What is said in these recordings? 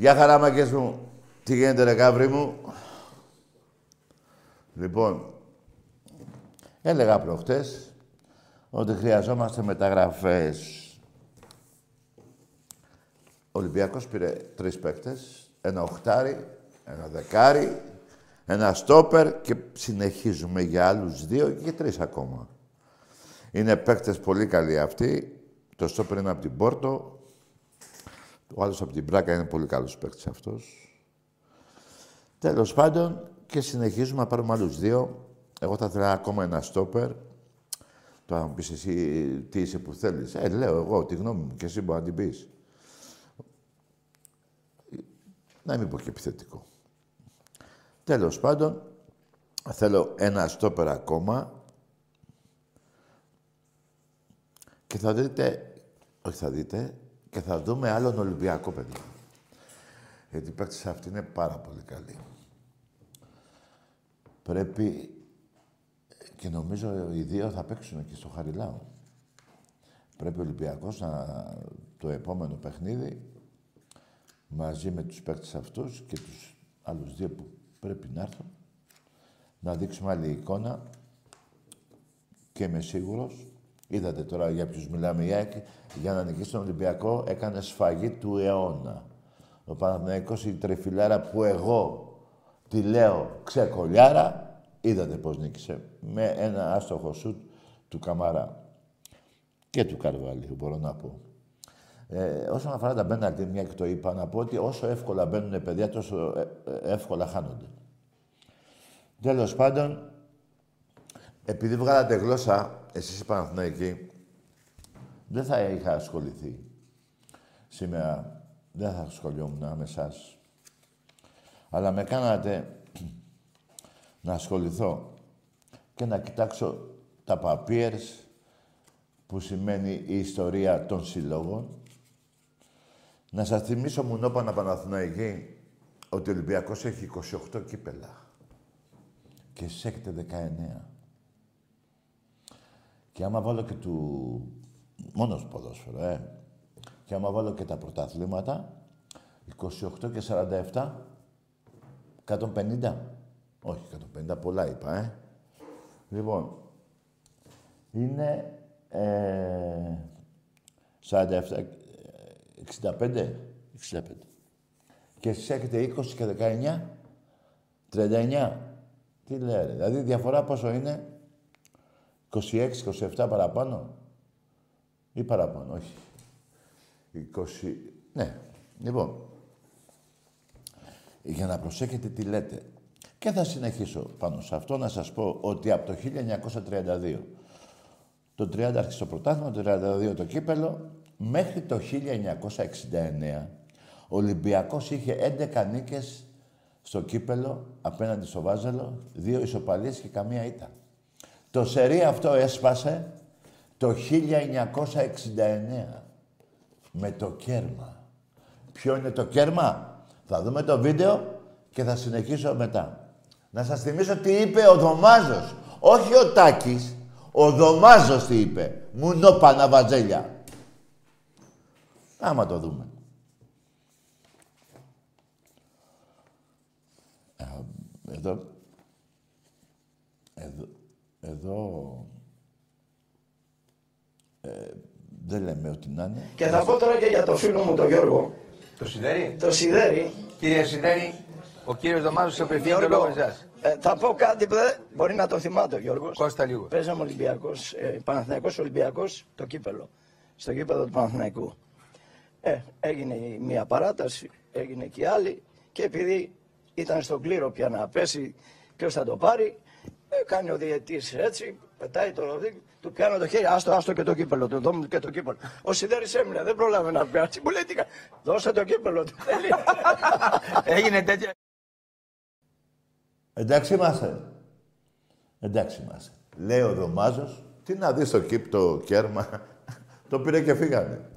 Γεια χαρά, μαγκές μου. Τι γίνεται, ρε γάβρι μου; Λοιπόν, έλεγα προχτές ότι χρειαζόμαστε μεταγραφές. Ο Ολυμπιακός πήρε τρεις παίκτες, ένα οχτάρι, ένα δεκάρι, ένα στόπερ και συνεχίζουμε για άλλους δύο και τρεις ακόμα. Είναι παίκτες πολύ καλοί αυτοί. Το στόπερ είναι από την Πόρτο, ο άλλος από την Μπράκα είναι πολύ καλός παίκτης αυτός. Τέλος πάντων, και συνεχίζουμε να πάρουμε άλλους δύο. Εγώ θα ήθελα ακόμα ένα στόπερ. Τώρα μου πεις εσύ τι είσαι που θέλεις. Ε, λέω εγώ τη γνώμη μου και εσύ μπορεί να την πεις. Να μην πω και επιθετικό. Τέλος πάντων, θέλω ένα στόπερ ακόμα και θα δείτε, όχι θα δείτε, και θα δούμε άλλον Ολυμπιακό, παιδί. Γιατί η παίκτης αυτή είναι πάρα πολύ καλή. Πρέπει και νομίζω οι δύο θα παίξουν και στο Χαριλάου. Πρέπει ο Ολυμπιακός να το επόμενο παιχνίδι μαζί με τους παίκτες αυτούς και τους άλλους δύο που πρέπει να έρθουν να δείξουμε άλλη εικόνα και είμαι σίγουρος Είδατε τώρα για ποιους μιλάμε. Η για να νικήσει τον Ολυμπιακό έκανε σφαγή του αιώνα. Ο Παναθηναϊκός η τρεφιλάρα που εγώ τη λέω ξεκολιάρα, είδατε πώς νίκησε. Με ένα άστοχο σουτ του Καμαρά. Και του Καρβάλιου, μπορώ να πω. Ε, όσον αφορά τα μπέναλτι, μια και το είπα, να πω ότι όσο εύκολα μπαίνουν παιδιά, τόσο ε, ε, εύκολα χάνονται. Τέλος πάντων, επειδή βγάλατε γλώσσα, εσείς οι Παναθηναϊκοί, δεν θα είχα ασχοληθεί. Σήμερα δεν θα ασχολιόμουν με εσάς. Αλλά με κάνατε να ασχοληθώ και να κοιτάξω τα παπίερς που σημαίνει η ιστορία των συλλόγων. Να σας θυμίσω Μουνόπανα Παναθηναϊκή ότι ο Ολυμπιακός έχει 28 κύπελα και εσείς έχετε 19. Και άμα βάλω και του... Μόνος ποδόσφαιρο, ε. Και άμα βάλω και τα πρωταθλήματα, 28 και 47, 150. Όχι, 150 πολλά είπα, ε. Λοιπόν, είναι ε, 47, 65, 65. Και εσείς έχετε 20 και 19, 39. Τι λέει, δηλαδή διαφορά πόσο είναι, 26-27 παραπάνω ή παραπάνω, όχι. 20... Ναι, λοιπόν. Για να προσέχετε τι λέτε. Και θα συνεχίσω πάνω σε αυτό να σας πω ότι από το 1932 το 30 άρχισε το πρωτάθλημα, το 32 το κύπελο, μέχρι το 1969 Ο Ολυμπιακός είχε 11 νίκες στο κύπελο απέναντι στο Βάζελο, δύο ισοπαλίες και καμία ήττα. Το σερί αυτό έσπασε το 1969 με το κέρμα. Ποιο είναι το κέρμα; Θα δούμε το βίντεο και θα συνεχίσω μετά. Να σας θυμίσω τι είπε ο Δωμάζος. Όχι ο Τάκης. Ο Δωμάζος τι είπε. Μουνό Παναβατζέλια. Άμα το δούμε. Ε, εδώ. Εδώ. Εδώ. Ε, δεν λέμε ότι να είναι. Και θα πω τώρα και για το φίλο μου τον Γιώργο. Το Σιδέρι. Το Σιδέρι. Κύριε Σιδέρι, ο κύριος Δωμάζος σε απευθύνει το λόγο εσάς. Ε, θα πω κάτι που δεν μπορεί να το θυμάται ο Γιώργος. Κώστα λίγο. Παίζαμε Ολυμπιακός, ε, Παναθηναϊκός Ολυμπιακός το κύπελο. Στο κύπελο του Παναθηναϊκού. Ε, έγινε η μία παράταση, έγινε και η άλλη και επειδή ήταν στον κλήρο πια να πέσει ποιος θα το πάρει, ε, κάνει ο διαιτής έτσι, πετάει το ροδί, του πιάνω το χέρι, άστο, άστο και το κύπελο, του δώμου και το κύπελο. Ο Σιδέρης έμεινε, δεν πρόλαβε να πιάσει, μου λέει τι κα- δώσε το κύπελο του. Θέλει. Έγινε τέτοια. Εντάξει είμαστε. Εντάξει είμαστε. Λέει ο Δωμάζος, τι να δεις το κύπ, το κέρμα. το πήρε και φύγανε.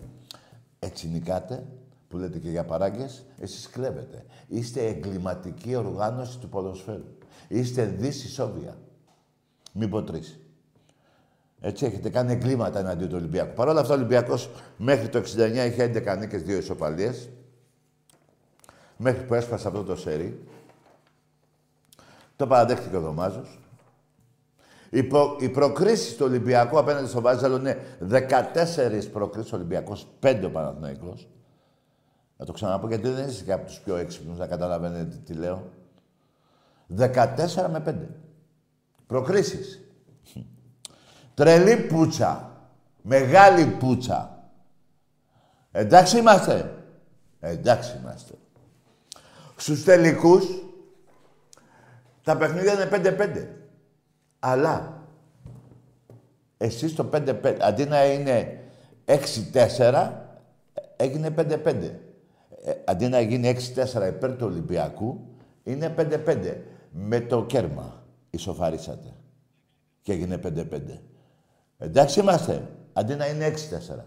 Έτσι νικάτε, που λέτε και για παράγκες, εσείς κλέβετε. Είστε εγκληματική οργάνωση του ποδοσφαίρου. Είστε δύση Σόβια. Μην πω τρεις. Έτσι έχετε κάνει εγκλήματα εναντίον του Ολυμπιακού. Παρ' όλα αυτά ο Ολυμπιακός μέχρι το 69 είχε 11 νίκες, 2 ισοπαλίες. Μέχρι που έσπασε αυτό το σερί. Το παραδέχτηκε ο Δωμάζος. Οι, προ, οι προκρίσεις του Ολυμπιακού απέναντι στο Βάζελο είναι 14 προκρίσεις ο Ολυμπιακός, 5 ο Παναθηναϊκός. Να το ξαναπώ γιατί δεν είστε και από τους πιο έξυπνους να καταλαβαίνετε τι λέω. 14 με 5. Προκρίσεις. Τρελή πουτσα. Μεγάλη πουτσα. Εντάξει είμαστε. Εντάξει είμαστε. Στους τελικούς, τα παιχνίδια είναι 5-5. Αλλά, εσείς το 5-5, αντί να είναι 6-4, έγινε 5-5. Ε, αντί να γίνει 6-4 υπέρ του Ολυμπιακού, είναι 5-5. Με το κέρμα ισοφαρίσατε. Και έγινε 5-5. Εντάξει είμαστε. Αντί να είναι 6-4.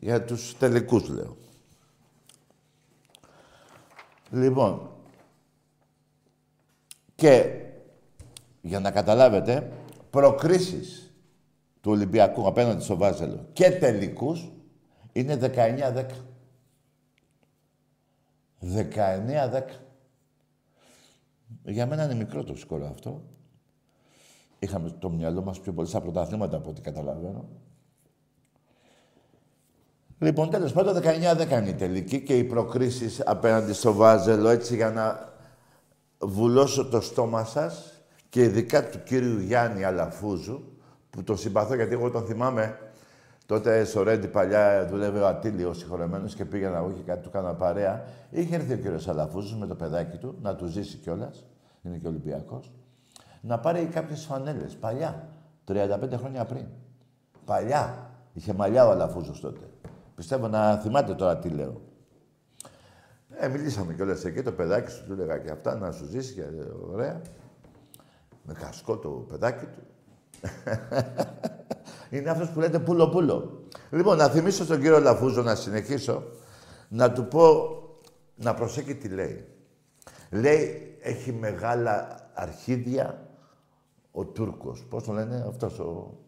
Για τους τελικούς λέω. Λοιπόν, και για να καταλάβετε, προκρίσεις του Ολυμπιακού απέναντι στο Βάζελο και τελικούς είναι 19-10. 19-10. Για μένα είναι μικρό το σκορ αυτό. Είχαμε το μυαλό μας πιο πολύ στα πρωταθλήματα από ό,τι καταλαβαίνω. Λοιπόν, τέλος πάντων, 19-10 είναι η τελική και οι προκρίσεις απέναντι στο Βάζελο, έτσι για να βουλώσω το στόμα σας και ειδικά του κύριου Γιάννη Αλαφούζου, που τον συμπαθώ γιατί εγώ τον θυμάμαι. Τότε στο Ρέντι παλιά δούλευε ο Ατήλιο συγχωρεμένος και πήγαινα εγώ και κάτι του κάνα παρέα. Είχε έρθει ο κύριος Αλαφούζο με το παιδάκι του να του ζήσει κιόλας. Είναι και Ολυμπιακός. Να πάρει κάποιες φανέλες παλιά, 35 χρόνια πριν. Παλιά. Είχε μαλλιά ο Αλαφούζος τότε. Πιστεύω να θυμάται τώρα τι λέω. Ε, μιλήσαμε κιόλας εκεί, το παιδάκι σου του έλεγα και αυτά, να σου ζήσει και ωραία. Με κασκό το παιδάκι του. Είναι αυτός που λέτε πούλο πούλο. Λοιπόν, να θυμίσω στον κύριο Λαφούζο να συνεχίσω, να του πω, να προσέχει τι λέει. Λέει, έχει μεγάλα αρχίδια ο Τούρκος. Πώς το λένε αυτός ο,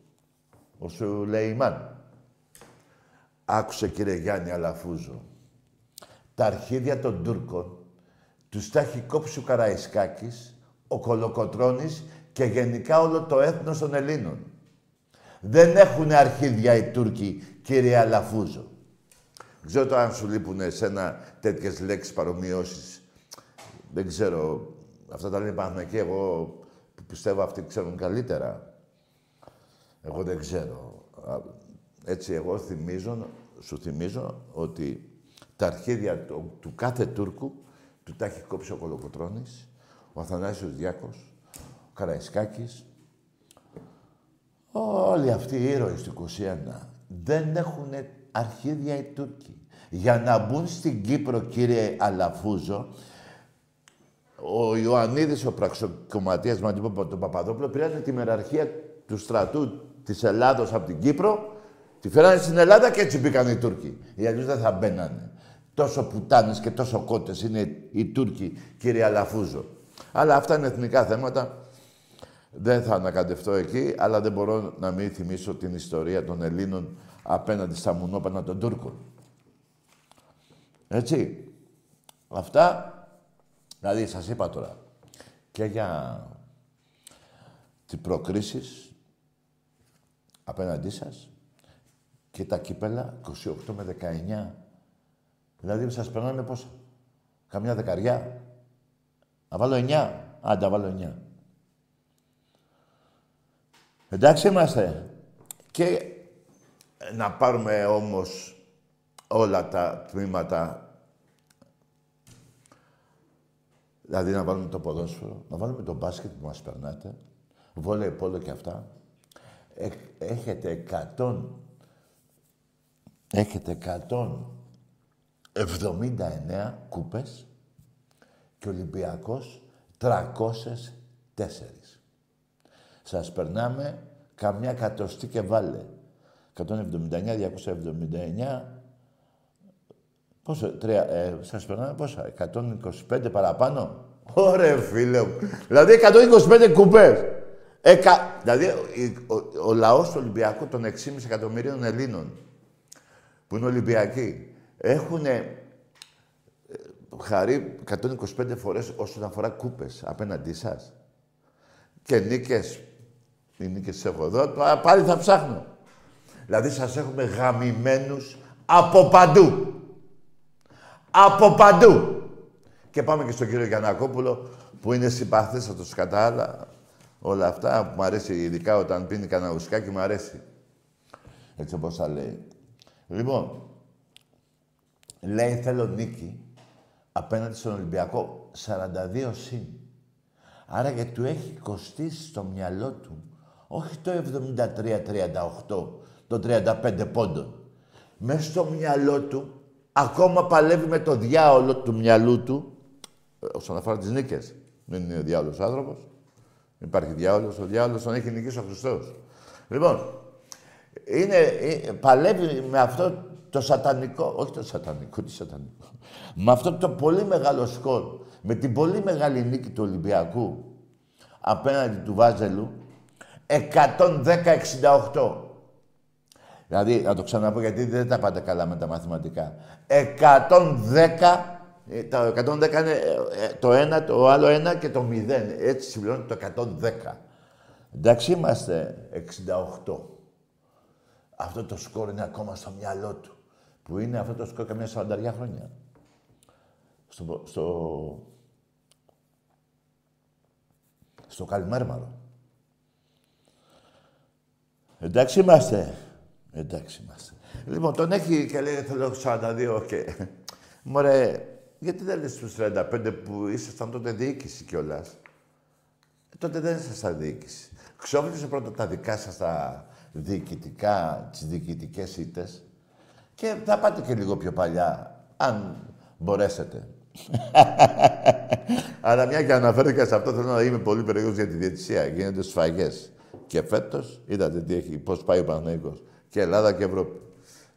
ο Σουλεϊμάν. Άκουσε κύριε Γιάννη Αλαφούζο. Τα αρχίδια των Τούρκων τους τα έχει κόψει ο Καραϊσκάκης, ο Κολοκοτρώνης και γενικά όλο το έθνος των Ελλήνων. Δεν έχουν αρχίδια οι Τούρκοι, κύριε Αλαφούζο. Δεν ξέρω τώρα αν σου λείπουν εσένα τέτοιες λέξεις παρομοιώσεις. Δεν ξέρω. Αυτά τα λένε Παναθηναϊκοί. Εγώ που πιστεύω αυτοί ξέρουν καλύτερα. Εγώ δεν ξέρω. Α, Έτσι, εγώ θυμίζω, σου θυμίζω ότι τα αρχίδια του, του κάθε Τούρκου του τα έχει κόψει ο Κολοκοτρώνης, ο Αθανάσιος Διάκος, ο Καραϊσκάκης, όλοι αυτοί οι ήρωες του 21. δεν έχουν αρχίδια οι Τούρκοι. Για να μπουν στην Κύπρο, κύριε Αλαφούζο, ο Ιωαννίδης, ο πραξοκομματίας με τον Παπαδόπουλο, πήραν τη μεραρχία του στρατού της Ελλάδος από την Κύπρο, τη φέρανε στην Ελλάδα και έτσι μπήκαν οι Τούρκοι. Οι αλλιώς δεν θα μπαίνανε. Τόσο πουτάνες και τόσο κότες είναι οι Τούρκοι, κύριε Αλαφούζο. Αλλά αυτά είναι εθνικά θέματα. Δεν θα ανακατευτώ εκεί, αλλά δεν μπορώ να μην θυμίσω την ιστορία των Ελλήνων απέναντι στα μουνόπανα των Τούρκων. Έτσι. Αυτά, δηλαδή σας είπα τώρα, και για τις προκρίσεις απέναντί σας και τα κύπελα 28 με 19. Δηλαδή σας περνάνε πόσα; Καμιά δεκαριά. Να βάλω 9. Άντα, βάλω 9. Εντάξει είμαστε. Και να πάρουμε όμως όλα τα τμήματα. Δηλαδή να βάλουμε το ποδόσφαιρο, να βάλουμε το μπάσκετ που μας περνάτε, βόλεϊ πόλο και αυτά. Έχετε 100... Έχετε 179 κούπες και Ολυμπιακός 304. Σας περνάμε καμιά κατοστή και βάλε. 179, 279, πόσο, τρία, ε, σας περνάμε πόσα, 125 παραπάνω. Ωραία φίλε μου. Δηλαδή 125 κουπές. Εκα... Δηλαδή ο, ο, ο λαός του Ολυμπιακού των 6,5 εκατομμυρίων Ελλήνων που είναι Ολυμπιακοί έχουν χαρεί 125 φορές όσον αφορά κούπες απέναντί σας. Και νίκες, οι νίκες έχω εδώ, πάλι θα ψάχνω. Δηλαδή σας έχουμε γαμημένους από παντού. Από παντού. Και πάμε και στον κύριο Γιανακόπουλο, που είναι συμπαθέστατος κατά άλλα. Όλα αυτά που μου αρέσει, ειδικά όταν πίνει κανένα ουσκάκι, μου αρέσει. Έτσι όπως θα λέει. Λοιπόν, λέει θέλω νίκη απέναντι στον Ολυμπιακό 42 συν. Άρα και του έχει κοστίσει στο μυαλό του όχι το 73-38 των 35 πόντων. Μέσα στο μυαλό του, ακόμα παλεύει με το διάολο του μυαλού του, ε, όσον αφορά τις νίκες. Δεν είναι ο διάολος άνθρωπος. Υπάρχει διάολος. Ο διάολος τον έχει νικήσει ο Χριστός. Λοιπόν, είναι, ε, παλεύει με αυτό το σατανικό, όχι το σατανικό, τι σατανικό. Με αυτό το πολύ μεγάλο σκορ, με την πολύ μεγάλη νίκη του Ολυμπιακού απέναντι του Βάζελου, 110-68. Δηλαδή, να το ξαναπώ γιατί δεν τα πάτε καλά με τα μαθηματικά. 110, ε, το 110 είναι ε, το ένα, το άλλο ένα και το 0. Έτσι συμπληρώνει το 110. Εντάξει, είμαστε 68. Αυτό το σκορ είναι ακόμα στο μυαλό του. Που είναι αυτό το σκορ καμιά 40 χρόνια. Στο, στο, στο Καλιμέρμαρο. Εντάξει είμαστε. Εντάξει είμαστε. Λοιπόν, τον έχει και λέει θέλω 42 και... Μωρέ, γιατί δεν λες στους 35 που ήσασταν τότε διοίκηση κιόλας; Ε, τότε δεν ήσασταν διοίκηση. Ξόφλησε πρώτα τα δικά σας τα διοικητικά, τις διοικητικές ήττες και θα πάτε και λίγο πιο παλιά, αν μπορέσετε. Αλλά μια και αναφέρθηκα σε αυτό, θέλω να είμαι πολύ περίεργος για τη διαιτησία. Γίνονται σφαγές. Και φέτος, είδατε τι έχει, πώς πάει ο Παναγικός και Ελλάδα και Ευρώπη.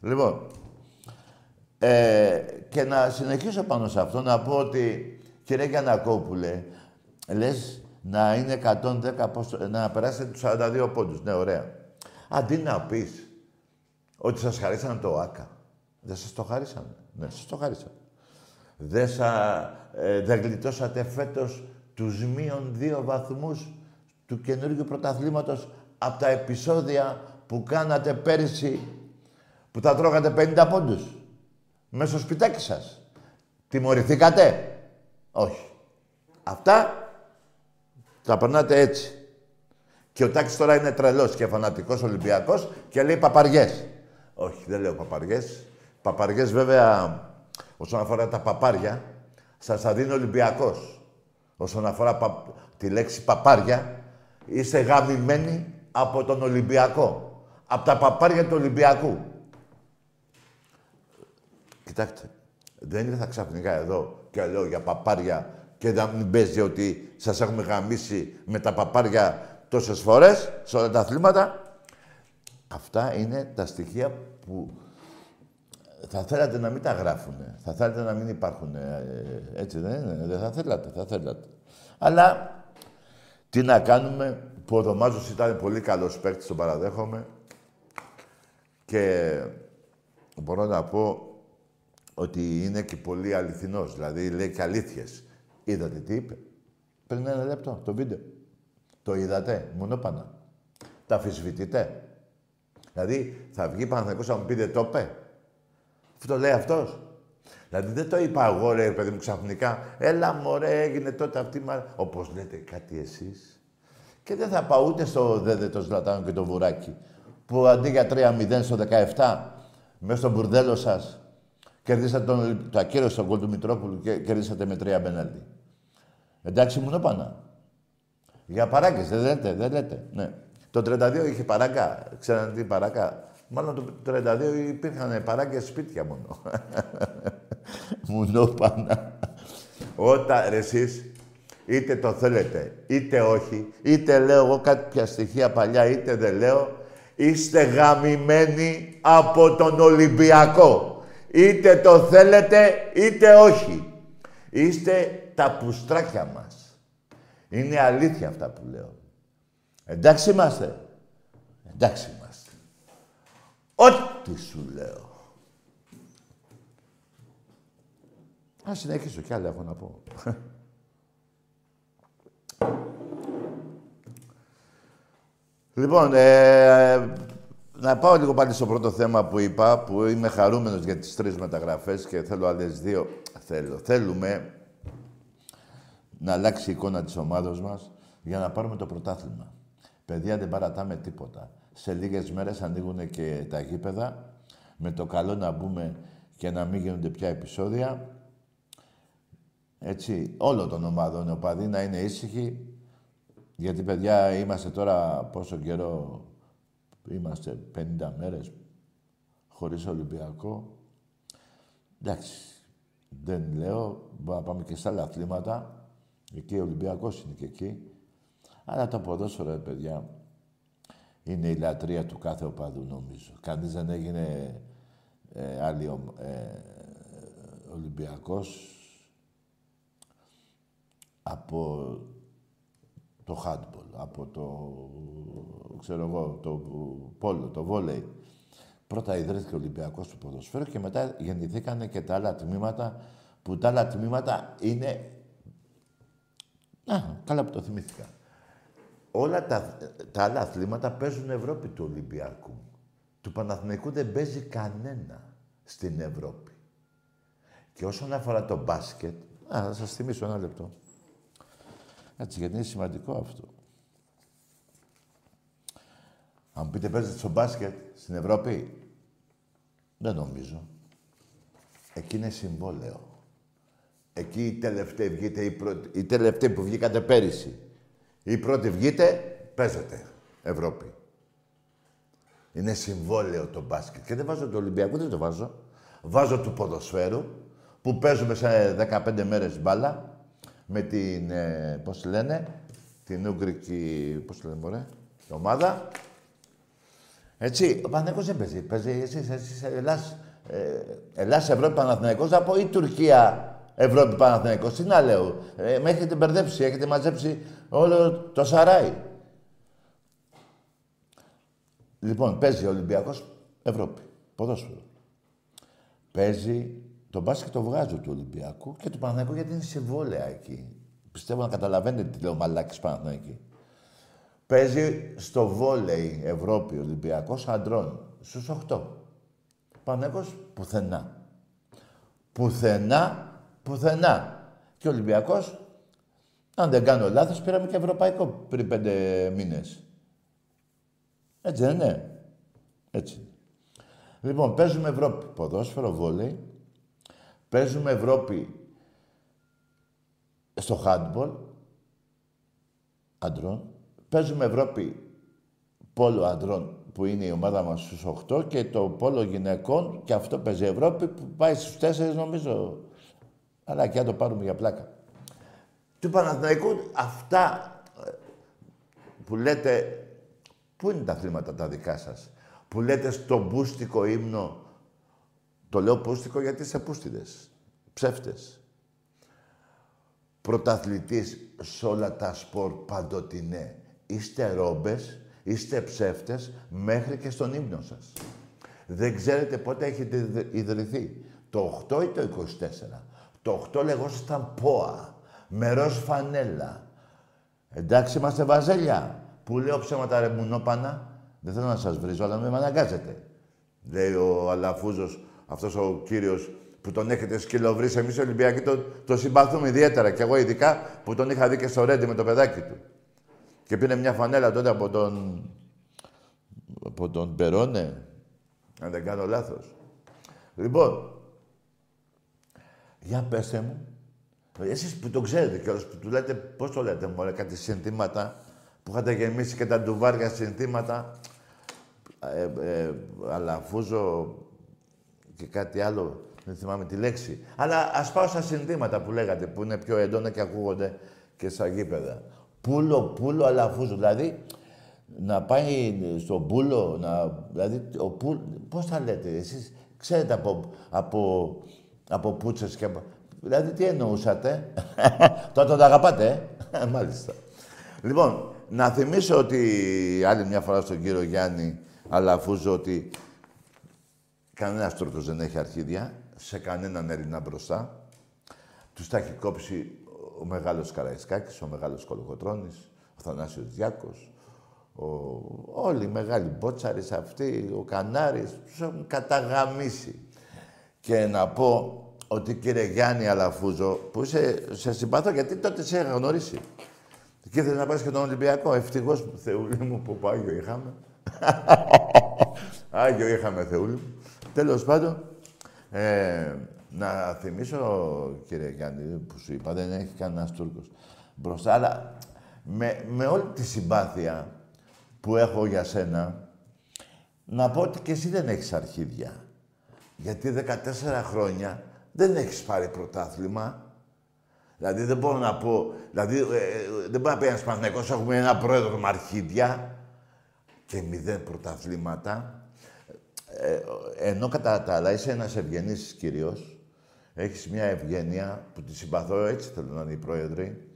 Λοιπόν, ε, και να συνεχίσω πάνω σε αυτό, να πω ότι, κύριε Γιανακόπουλε, λες να είναι 110, να περάσετε τους 42 πόντους. Ναι, ωραία. Αντί να πεις ότι σας χαρίσαν το ΆΚΑ. Δεν σας το χαρίσαν. Ναι, σας το χαρίσαν. Δεν, σα, ε, δεν γλιτώσατε φέτος τους μείον δύο βαθμούς του καινούργιου πρωταθλήματος από τα επεισόδια που κάνατε πέρυσι που τα τρώγατε 50 πόντους. Μέσα στο σπιτάκι σας. Τιμωρηθήκατε; Όχι. Αυτά τα περνάτε έτσι. Και ο Τάκης τώρα είναι τρελός και φανατικός Ολυμπιακός και λέει παπαριές. Όχι, δεν λέω παπαριές. Παπαριές βέβαια, όσον αφορά τα παπάρια, σας θα δίνει Ολυμπιακός. Όσον αφορά τη λέξη παπάρια, είστε γαμημένοι από τον Ολυμπιακό από τα παπάρια του Ολυμπιακού. Κοιτάξτε, δεν ήρθα ξαφνικά εδώ και λέω για παπάρια και να μην παίζει ότι σας έχουμε γαμίσει με τα παπάρια τόσες φορές σε όλα τα αθλήματα. Αυτά είναι τα στοιχεία που θα θέλατε να μην τα γράφουν. Θα θέλατε να μην υπάρχουν. Έτσι δεν είναι. Δεν θα θέλατε. Θα θέλατε. Αλλά τι να κάνουμε που ο Δωμάζος ήταν πολύ καλός παίκτης, τον παραδέχομαι. Και μπορώ να πω ότι είναι και πολύ αληθινός. Δηλαδή λέει και αλήθειες. Είδατε τι είπε. Πριν ένα λεπτό, το βίντεο. Το είδατε, μονόπανα. Τα αφισβητείτε. Δηλαδή, θα βγει Παναθηναϊκός να μου πείτε το είπε. Αυτό το λέει αυτός. Δηλαδή δεν το είπα εγώ, ρε παιδί μου, ξαφνικά. Έλα, μωρέ, έγινε τότε αυτή μα... Όπως λέτε κάτι εσείς. Και δεν θα πάω ούτε στο δέδε το Ζλατάνο και το Βουράκι. Που αντί για 3-0 στο 17, μέσα στο μπουρδέλο σας, κερδίσατε τον, το ακύρωο στον κόλ του Μητρόπουλου και κερδίσατε με 3 μπενάλτι. Εντάξει, μου πάνα. Για παράγκες, δεν λέτε, δεν λέτε. Ναι. Το 32 είχε παράγκα. Ξέρετε τι παράγκα. Μάλλον το 32 υπήρχαν παράγκες σπίτια μόνο. Μου πάνα. Όταν εσείς είτε το θέλετε, είτε όχι, είτε λέω εγώ κάποια στοιχεία παλιά, είτε δεν λέω, είστε γαμημένοι από τον Ολυμπιακό. Είτε το θέλετε, είτε όχι. Είστε τα πουστράκια μας. Είναι αλήθεια αυτά που λέω. Εντάξει είμαστε. Εντάξει είμαστε. Ό,τι σου λέω. Ας συνεχίσω κι άλλα έχω να πω. λοιπόν, ε, να πάω λίγο πάλι στο πρώτο θέμα που είπα, που είμαι χαρούμενος για τις τρεις μεταγραφές και θέλω άλλες δύο. Θέλω. Θέλουμε να αλλάξει η εικόνα της ομάδος μας για να πάρουμε το πρωτάθλημα. Παιδιά, δεν παρατάμε τίποτα. Σε λίγες μέρες ανοίγουν και τα γήπεδα. Με το καλό να μπούμε και να μην γίνονται πια επεισόδια. Έτσι, όλο των ομάδων οπαδοί να είναι ήσυχοι. Γιατί, παιδιά, είμαστε τώρα πόσο καιρό είμαστε, 50 μέρες χωρίς Ολυμπιακό. Εντάξει, δεν λέω, μπορούμε να πάμε και σε άλλα αθλήματα. Εκεί ο Ολυμπιακός είναι και εκεί. Αλλά το ποδόσφαιρο, παιδιά, είναι η λατρεία του κάθε οπαδού, νομίζω. Κανείς δεν έγινε ε, άλλη, ε, Ολυμπιακός από το handball, από το, ξέρω εγώ, το πόλο, το βόλεϊ. Πρώτα ιδρύθηκε ο Ολυμπιακός του ποδοσφαίρου και μετά γεννηθήκανε και τα άλλα τμήματα, που τα άλλα τμήματα είναι... Α, καλά που το θυμήθηκα. Όλα τα, τα άλλα αθλήματα παίζουν Ευρώπη του Ολυμπιακού. Του Παναθηναϊκού δεν παίζει κανένα στην Ευρώπη. Και όσον αφορά το μπάσκετ, α, θα σας θυμίσω ένα λεπτό. Έτσι, γιατί είναι σημαντικό αυτό. Αν πείτε παίζετε στο μπάσκετ στην Ευρώπη, δεν νομίζω. Εκεί είναι συμβόλαιο. Εκεί οι τελευταίοι βγείτε, οι, πρώτοι, οι τελευταίοι που βγήκατε πέρυσι, οι πρώτοι βγείτε, παίζετε Ευρώπη. Είναι συμβόλαιο το μπάσκετ. Και δεν βάζω το Ολυμπιακό, δεν το βάζω. Βάζω του ποδοσφαίρου, που παίζουμε σε 15 μέρες μπάλα, με την, ε, πώς λένε, την Ούγκρικη, πώς λένε, μωρέ, ομάδα. Έτσι, ο Παναθηναϊκός δεν παίζει. Παίζει εσείς, εσείς, Ελλάς, ε, Ελλάς Ευρώπη Παναθηναϊκός, από ή Τουρκία Ευρώπη Παναθηναϊκός. Τι να λέω. Ε, με έχετε μπερδέψει, έχετε μαζέψει όλο το σαράι. Λοιπόν, παίζει ο Ολυμπιακός Ευρώπη. Ποδόσφαιρο. Παίζει το μπάσκετ το βγάζω του Ολυμπιακού και του Παναθηναϊκού γιατί είναι συμβόλαια εκεί. Πιστεύω να καταλαβαίνετε τι λέω μαλάκης Παναθηναϊκή. Παίζει στο βόλεϊ Ευρώπη Ολυμπιακός αντρών στους 8. Παναθηναϊκός πουθενά. Πουθενά, πουθενά. Και ο Ολυμπιακός, αν δεν κάνω λάθος, πήραμε και ευρωπαϊκό πριν πέντε μήνες. Έτσι δεν είναι. Έτσι. Λοιπόν, παίζουμε Ευρώπη. Ποδόσφαιρο, βόλεϊ, Παίζουμε Ευρώπη στο handball αντρών. Παίζουμε Ευρώπη πόλο αντρών που είναι η ομάδα μας στους 8 και το πόλο γυναικών και αυτό παίζει Ευρώπη που πάει στους 4 νομίζω. Αλλά και αν το πάρουμε για πλάκα. Του Παναθηναϊκού αυτά ε, που λέτε, πού είναι τα θύματα τα δικά σας, που λέτε στο μπούστικο ύμνο, το λέω μπούστικο γιατί είσαι πούστιδες, ψεύτες. Πρωταθλητής σε όλα τα σπορ παντοτινέ. Είστε ρόμπες, είστε ψεύτες μέχρι και στον ύμνο σας. Δεν ξέρετε πότε έχετε ιδρυθεί. Το 8 ή το 24. Το 8 λεγόσασταν ΠΟΑ, με ροζ φανέλα. Εντάξει, είμαστε βαζέλια. Που λέω ψέματα ρε μουνόπανα. Δεν θέλω να σας βρίζω, αλλά με αναγκάζετε. Λέει ο Αλαφούζος, αυτός ο κύριος που τον έχετε σκυλοβρίσει. Εμείς οι Ολυμπιακοί το, το συμπαθούμε ιδιαίτερα. Και εγώ ειδικά που τον είχα δει και στο Ρέντι με το παιδάκι του. Και πήρε μια φανέλα τότε από τον... από τον Περόνε. Αν δεν κάνω λάθος. Λοιπόν, για πέστε μου, εσείς που το ξέρετε κιόλας, που του λέτε, πώς το λέτε, μωρέ, κάτι συνθήματα, που είχατε γεμίσει και τα ντουβάρια συνθήματα, ε, ε, αλαφούζο και κάτι άλλο, δεν θυμάμαι τη λέξη. Αλλά ας πάω στα συνθήματα που λέγατε, που είναι πιο έντονα και ακούγονται και στα γήπεδα. Πούλο, πούλο, αλαφούζο. Δηλαδή, να πάει στον πούλο, να, δηλαδή, ο πούλ, πώς θα λέτε, εσείς ξέρετε από, από, από πούτσες και από... Δηλαδή, τι εννοούσατε; Τότε το αγαπάτε, ε; Μάλιστα. Λοιπόν, να θυμίσω ότι άλλη μια φορά στον κύριο Γιάννη Αλαφούζο ότι κανένας Τούρκος δεν έχει αρχίδια σε κανέναν Έλληνα μπροστά. Τους τα έχει κόψει ο μεγάλος Καραϊσκάκης, ο μεγάλος Κολοκοτρώνης, ο Θανάσιος Διάκος, ο... όλοι οι μεγάλοι μπότσαρες αυτοί, ο Κανάρης, τους έχουν καταγαμίσει. Και να πω ότι κύριε Γιάννη Αλαφούζο, που είσαι, σε συμπαθώ γιατί τότε σε είχα γνωρίσει. Και ήθελε να πάει και τον Ολυμπιακό. Ευτυχώς που Θεούλη μου που Άγιο είχαμε. Άγιο είχαμε Θεούλη μου. Τέλος πάντων, ε, να θυμίσω, κύριε Γιάννη, που σου είπα, δεν έχει κανένας Τούρκος μπροστά, αλλά με, με όλη τη συμπάθεια που έχω για σένα, να πω ότι και εσύ δεν έχεις αρχίδια. Γιατί 14 χρόνια δεν έχεις πάρει πρωτάθλημα. Δηλαδή δεν μπορώ να πω, δηλαδή ε, ε, δεν μπορεί να πει ένας Παναθηναϊκός, έχουμε ένα πρόεδρο με αρχίδια και μηδέν πρωταθλήματα. Ε, ενώ κατά τα άλλα είσαι ένας ευγενής κυρίως, έχεις μια ευγένεια που τη συμπαθώ, έτσι θέλω να είναι οι πρόεδροι.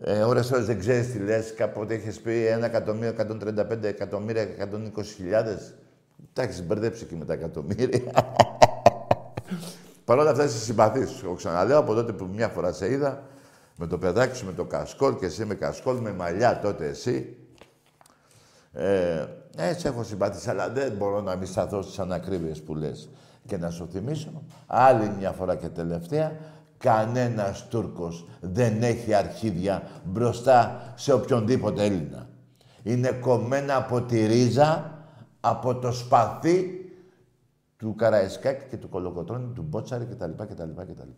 Ε, ώρες ώρες δεν ξέρεις τι λες, κάποτε έχεις πει 1 εκατομμύριο, 135 εκατομμύρια, 120 χιλιάδες. Τα έχεις μπερδέψει και με τα εκατομμύρια. Παρ' όλα αυτά είσαι συμπαθής. Εγώ ξαναλέω από τότε που μια φορά σε είδα, με το παιδάκι σου, με το κασκόλ και εσύ με κασκόλ, με μαλλιά τότε εσύ. Ε, έτσι έχω συμπαθήσει, αλλά δεν μπορώ να μην σταθώ στις ανακρίβειες που λες. Και να σου θυμίσω, άλλη μια φορά και τελευταία, κανένας Τούρκος δεν έχει αρχίδια μπροστά σε οποιονδήποτε Έλληνα. Είναι κομμένα από τη ρίζα, από το σπαθί του Καραϊσκάκη και του Κολοκοτρώνη, του Μπότσαρη κτλ. κτλ, κτλ.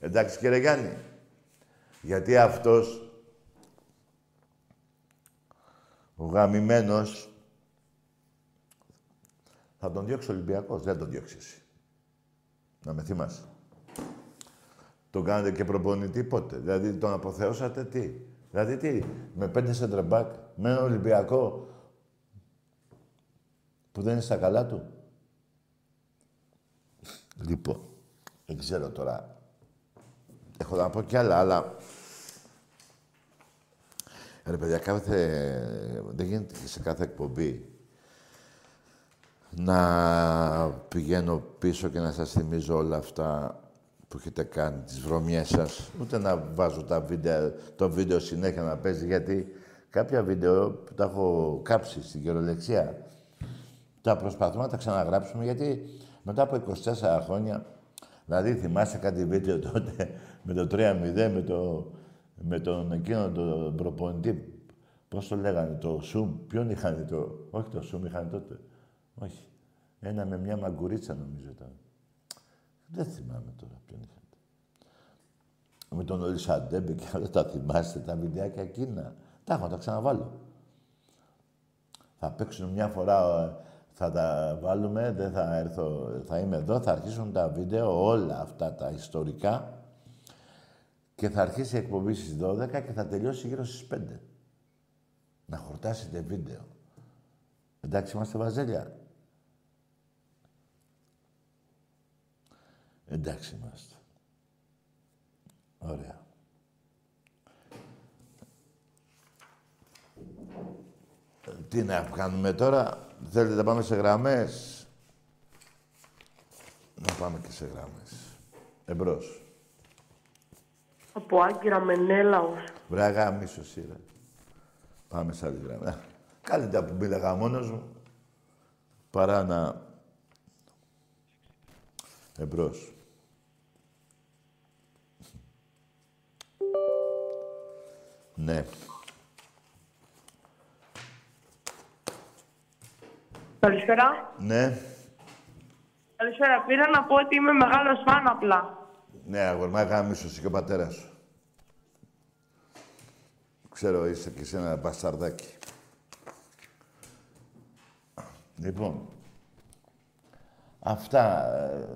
Εντάξει κύριε Γιάννη. Γιατί αυτός ο γαμημένος θα τον διώξει ο Ολυμπιακός. Δεν τον διώξει εσύ. Να με θυμάσαι. Τον κάνετε και προπονητή πότε; Δηλαδή τον αποθεώσατε τι; Δηλαδή τι; Με πέντε σεντρεμπάκ. Με ένα Ολυμπιακό που δεν είναι στα καλά του; Λοιπόν, δεν ξέρω τώρα. Έχω να πω κι άλλα, αλλά... Ρε παιδιά, κάθε... δεν γίνεται και σε κάθε εκπομπή να πηγαίνω πίσω και να σας θυμίζω όλα αυτά που έχετε κάνει, τις βρωμιές σας. Ούτε να βάζω τα βίντεο, το βίντεο συνέχεια να παίζει, γιατί κάποια βίντεο που τα έχω κάψει στην καιρολεξία, τα προσπαθούμε να τα ξαναγράψουμε, γιατί μετά από 24 χρόνια, δηλαδή θυμάσαι κάτι βίντεο τότε με το 3-0, με, το, με τον εκείνο τον προπονητή, πώς το λέγανε, το Σουμ, ποιον είχαν το, όχι το Σουμ είχαν τότε, όχι. Ένα με μια μαγκουρίτσα νομίζω ήταν. Δεν θυμάμαι τώρα ποιον είχαν. Με τον Ολισαντέμπε και όλα τα θυμάστε, τα βιντεάκια εκείνα. Τα έχω, τα ξαναβάλω. Θα παίξουν μια φορά, ε, θα τα βάλουμε, δεν θα έρθω, θα είμαι εδώ, θα αρχίσουν τα βίντεο, όλα αυτά τα ιστορικά και θα αρχίσει η εκπομπή στις 12 και θα τελειώσει γύρω στις 5. Να χορτάσετε βίντεο. Εντάξει, είμαστε βαζέλια. Εντάξει είμαστε. Ωραία. Τι να κάνουμε τώρα, θέλετε να πάμε σε γραμμές; Να πάμε και σε γραμμές. Εμπρός. Από Άγκυρα Μενέλαος. Βράγα, μίσος σειρά. Πάμε σε άλλη γραμμή. Καλύτερα που μίλαγα μόνος μου, παρά να... Εμπρός. Ναι. Καλησπέρα. Ναι. Καλησπέρα. Πήρα να πω ότι είμαι μεγάλος φαν απλά. Ναι, αγορμά, γάμισο και ο πατέρας σου. Ξέρω, είσαι και εσύ ένα μπασταρδάκι. Λοιπόν, αυτά.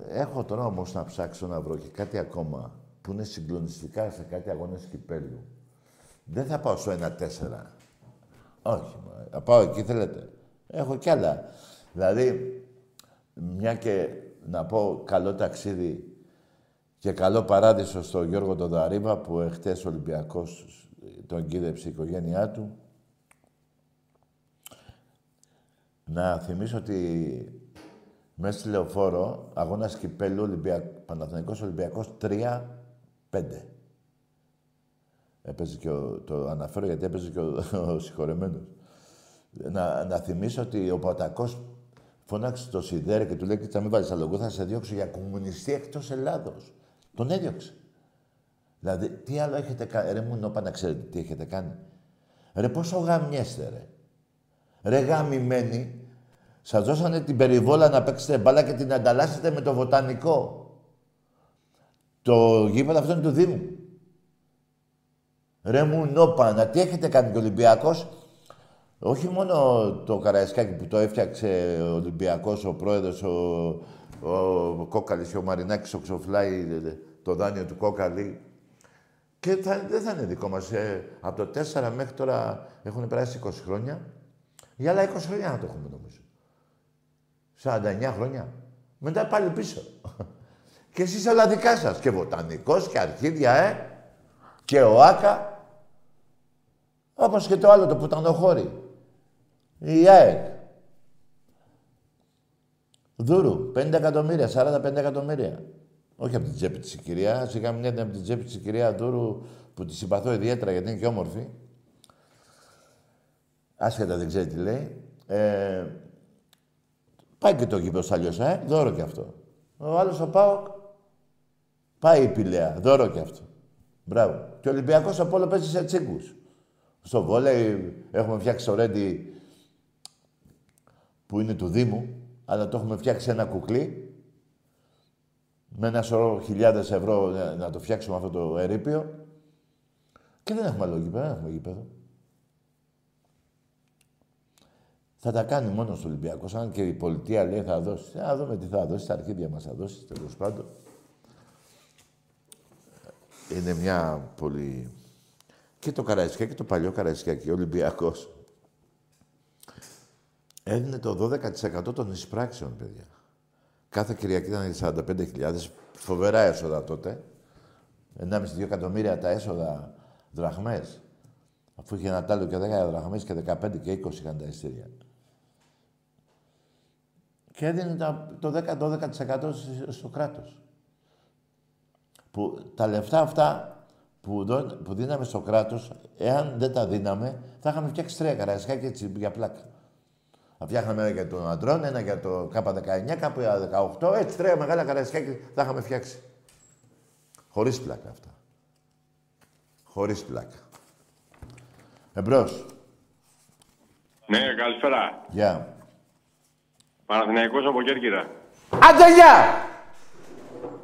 ε, Έχω τώρα όμως να ψάξω να βρω και κάτι ακόμα που είναι συγκλονιστικά σε κάτι αγώνες κυπέλου. Δεν θα πάω στο 1-4. Όχι, μα. θα πάω εκεί θέλετε. Έχω κι άλλα. Δηλαδή, μια και να πω καλό ταξίδι και καλό παράδεισο στο Γιώργο τον Δαρίβα που εχθές ο Ολυμπιακός τον κίδεψε η οικογένειά του. Να θυμίσω ότι μέσα στη Λεωφόρο, αγώνας κυπέλου, Ολυμπια... Παναθηναϊκός Ολυμπιακός 3-5. Έπαιζε και ο... το αναφέρω γιατί έπαιζε και ο, ο συγχωρεμένος. Να, να θυμίσω ότι ο Πατακός φώναξε το Σιδέρ και του λέει «Θα μην βάλεις αλογού, θα σε διώξω για κομμουνιστή εκτός Ελλάδος». Τον έδιωξε. Δηλαδή, τι άλλο έχετε κάνει. Ρε μου νόπα να ξέρετε τι έχετε κάνει. Ρε πόσο γαμιέστε ρε. Ρε γαμημένοι, σας δώσανε την περιβόλα να παίξετε μπάλα και την ανταλλάσσετε με το βοτανικό. Το γήπεδο αυτό είναι του Δήμου. Ρε μου νόπανα, τι έχετε κάνει και ο Ολυμπιακός; Όχι μόνο το Καραϊσκάκι που το έφτιαξε ο Ολυμπιακός, ο πρόεδρος, ο, ο Κόκαλης και ο Μαρινάκης, ο Ξοφλάι, το δάνειο του Κόκαλη. Και θα, δεν θα είναι δικό μας. Ε, από το 4 μέχρι τώρα έχουν περάσει 20 χρόνια. Για άλλα 20 χρόνια να το έχουμε νομίζω. 49 χρόνια. Μετά πάλι πίσω. και εσείς όλα δικά σας. Και βοτανικός και αρχίδια, ε. Και ο Άκα. Όπως και το άλλο το πουτανοχώρι. Η ΑΕΚ. Δούρου. 50 εκατομμύρια, 45 εκατομμύρια. Όχι από την τσέπη της η κυρία. Σιγά μην είναι από την τσέπη της η κυρία Δούρου που τη συμπαθώ ιδιαίτερα γιατί είναι και όμορφη. Άσχετα δεν ξέρει τι λέει. Ε, πάει και το γήπεδο αλλιώς, ε. Δώρο κι αυτό. Ο άλλος ο Πάοκ πάει η Πηλαία. Δώρο κι αυτό. Μπράβο. Και ο Ολυμπιακός από όλο παίζει σε τσίγκους. Στο βόλεϊ έχουμε φτιάξει το ρέντι που είναι του Δήμου, αλλά το έχουμε φτιάξει ένα κουκλί με ένα σωρό χιλιάδες ευρώ να, να το φτιάξουμε αυτό το ερείπιο και δεν έχουμε άλλο γήπεδο, δεν έχουμε γήπεδο. Θα τα κάνει μόνος στο Ολυμπιακός, αν και η πολιτεία λέει θα δώσει. Να δούμε τι θα δώσει, τα αρχίδια μας θα δώσει, τέλος πάντων. Είναι μια πολύ... Και το Καραϊσκάκι, και το παλιό Καραϊσκάκι, ο Ολυμπιακός. Έδινε το 12% των εισπράξεων, παιδιά. Κάθε Κυριακή ήταν 45.000, φοβερά έσοδα τότε. 1,5-2 εκατομμύρια τα έσοδα δραχμές. Αφού είχε ένα τάλιο και 10 δραχμές και 15 και 20 είχαν τα ειστήρια. Και έδινε τα, το 10-12% στο κράτος. Που τα λεφτά αυτά που, δω, που δίναμε στο κράτος, εάν δεν τα δίναμε, θα είχαμε φτιάξει τρία καραϊσκάκια έτσι για πλάκα. Θα φτιάχναμε ένα για τον αντρών, ένα για το K19, κάπου για 18, έτσι τρία μεγάλα καραϊσκάκια θα είχαμε φτιάξει. Χωρίς πλάκα αυτά. Χωρίς πλάκα. Εμπρός. Ναι, καλησπέρα. Γεια. Παναθηναϊκός από Κέρκυρα. Άντε, γεια!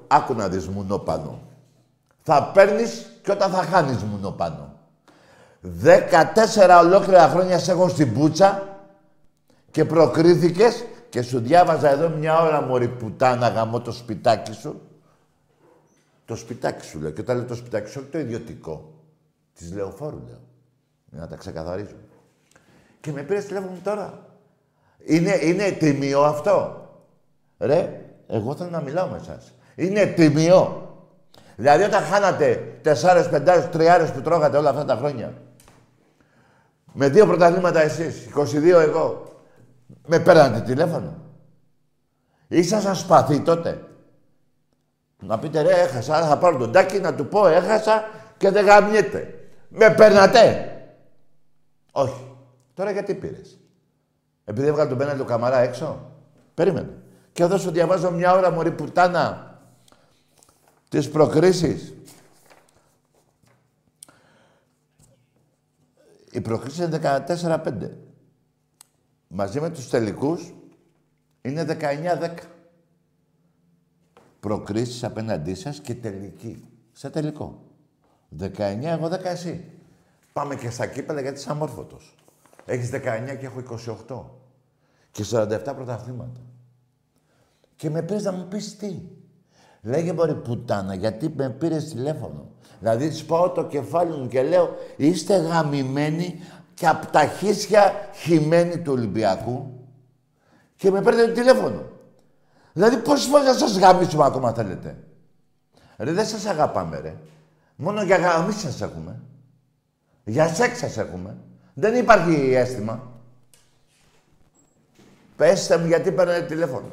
Άκου να δεις μουνό πάνω. Θα παίρνεις και όταν θα χάνεις μουνό πάνω. 14 ολόκληρα χρόνια σε έχω στην πουτσα Και προκρίθηκες και σου διάβαζα εδώ μια ώρα μωρή πουτάνα γαμώ το σπιτάκι σου. Το σπιτάκι σου λέω. Και όταν λέω το σπιτάκι σου, όχι το ιδιωτικό. Της λεωφόρου λέω. Για να τα ξεκαθαρίζω. Και με πήρες τηλέφωνο τώρα. Είναι, είναι τιμίο αυτό; Ρε, εγώ θέλω να μιλάω με εσάς. Είναι τιμίο. Δηλαδή όταν χάνατε τεσσάρες, πεντάρες, τριάρες που τρώγατε όλα αυτά τα χρόνια. Με δύο πρωταθλήματα εσείς, 22 εγώ. Με πέρατε τηλέφωνο. Ήσασταν σπαθή τότε. Να πείτε ρε έχασα, θα πάρω τον τάκι να του πω έχασα και δεν γαμιέται. Με παίρνατε. Όχι. Τώρα γιατί πήρες; Επειδή έβγαλε τον πέναλτι ο Καμαρά έξω. Περίμενε. Και εδώ σου διαβάζω μια ώρα μωρή πουτάνα τις προκρίσεις. Η προκρίση είναι 14-5. Μαζί με τους τελικούς είναι 19-10. Προκρίσεις απέναντί σας και τελική. Σε τελικό. 19 εγώ 10 εσύ. Πάμε και στα κύπελα γιατί είσαι αμόρφωτος. Έχεις 19 και έχω 28. Και 47 πρωταθλήματα. Και με πες να μου πεις τι. Λέγε μπορεί πουτάνα, γιατί με πήρες τηλέφωνο. Δηλαδή σπάω το κεφάλι μου και λέω είστε γαμημένοι και από τα χίσια χυμένοι του Ολυμπιακού και με παίρνετε τηλέφωνο. Δηλαδή πόσες φορές θα σας γαμίσουμε ακόμα θέλετε; Ρε δεν σας αγαπάμε ρε. Μόνο για γαμί σας έχουμε. Για σεξ σας έχουμε. Δεν υπάρχει αίσθημα. Πέστε μου γιατί παίρνετε τηλέφωνο.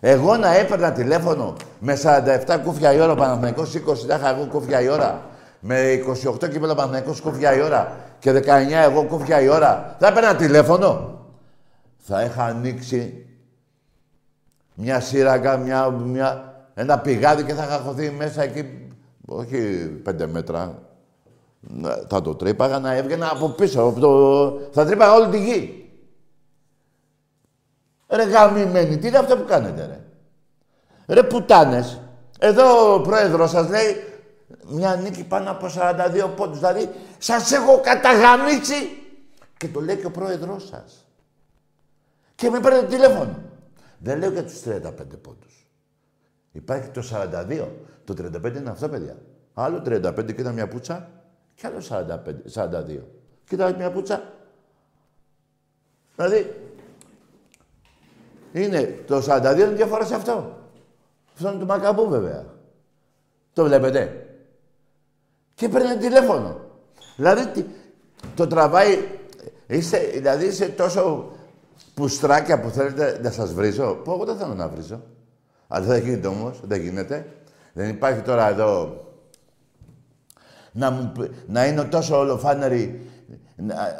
Εγώ να έπαιρνα τηλέφωνο με 47 κούφια η ώρα, Παναθηναϊκός 20, θα είχα εγώ κούφια η ώρα. Με 28 κύπελα Παναθηναϊκός κούφια η ώρα και 19 εγώ κούφια η ώρα. Θα έπαιρνα τηλέφωνο. Θα είχα ανοίξει μια σύραγγα, μια, μια, ένα πηγάδι και θα είχα χωθεί μέσα εκεί, όχι πέντε μέτρα. Θα το τρύπαγα να έβγαινα από πίσω. Από το... Θα τρύπαγα όλη τη γη. Ρε γαμημένοι, τι είναι αυτό που κάνετε, ρε; Ρε πουτάνες. Εδώ ο πρόεδρος σας λέει μια νίκη πάνω από 42 πόντους. Δηλαδή, σας έχω καταγαμίσει. Και το λέει και ο πρόεδρος σας. Και με παίρνετε τηλέφωνο. Δεν λέω για τους 35 πόντους. Υπάρχει το 42. Το 35 είναι αυτό, παιδιά. Άλλο 35 κοίτα μια πουτσα και άλλο 45, 42. Κοίτα μια πουτσα. Δηλαδή, είναι το 42 είναι διαφορά σε αυτό. Αυτό είναι του Μακαμπού βέβαια. Το βλέπετε. Και παίρνει τηλέφωνο. Δηλαδή το τραβάει. Είσαι, δηλαδή είσαι τόσο πουστράκια που θέλετε να σας βρίζω. Που εγώ δεν θέλω να βρίζω. Αλλά δεν γίνεται όμως. Δεν γίνεται. Δεν υπάρχει τώρα εδώ να, μου, να είναι τόσο ολοφάνερη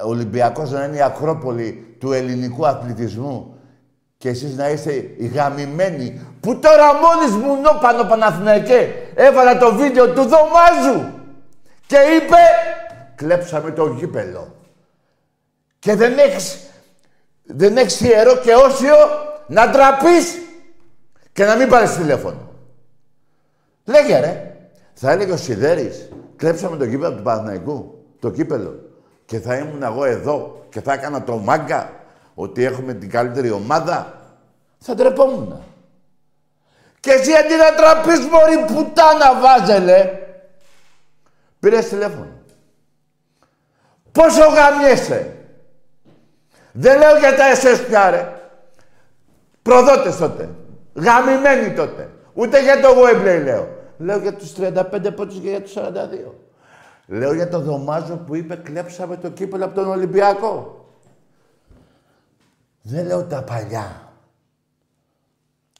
ο Ολυμπιακός να είναι η Ακρόπολη του ελληνικού αθλητισμού και εσείς να είστε οι γαμημένοι που τώρα μόλις μου νόπανο Παναθηναϊκέ έβαλα το βίντεο του Δωμάζου και είπε κλέψαμε το γήπελο. Και δεν έχεις, δεν έχεις ιερό και όσιο να ντραπείς και να μην πάρεις τηλέφωνο. Λέγε ρε. Θα έλεγε ο Σιδέρης, κλέψαμε το γήπεδο του Παναθηναϊκού, το κύπελο. Και θα ήμουν εγώ εδώ και θα έκανα το μάγκα ότι έχουμε την καλύτερη ομάδα, θα ντρεπόμουν. Και εσύ αντί να τραπείς μωρή πουτάνα βάζελε, πήρες τηλέφωνο. Πόσο γαμιέσαι. Δεν λέω για τα εσές πια ρε. Προδότες τότε. Γαμημένοι τότε. Ούτε για το Wembley λέω. Λέω για τους 35 πόντους και για τους 42. Λέω για το Δωμάζο που είπε κλέψαμε το κύπελο από τον Ολυμπιακό. Δεν λέω τα παλιά.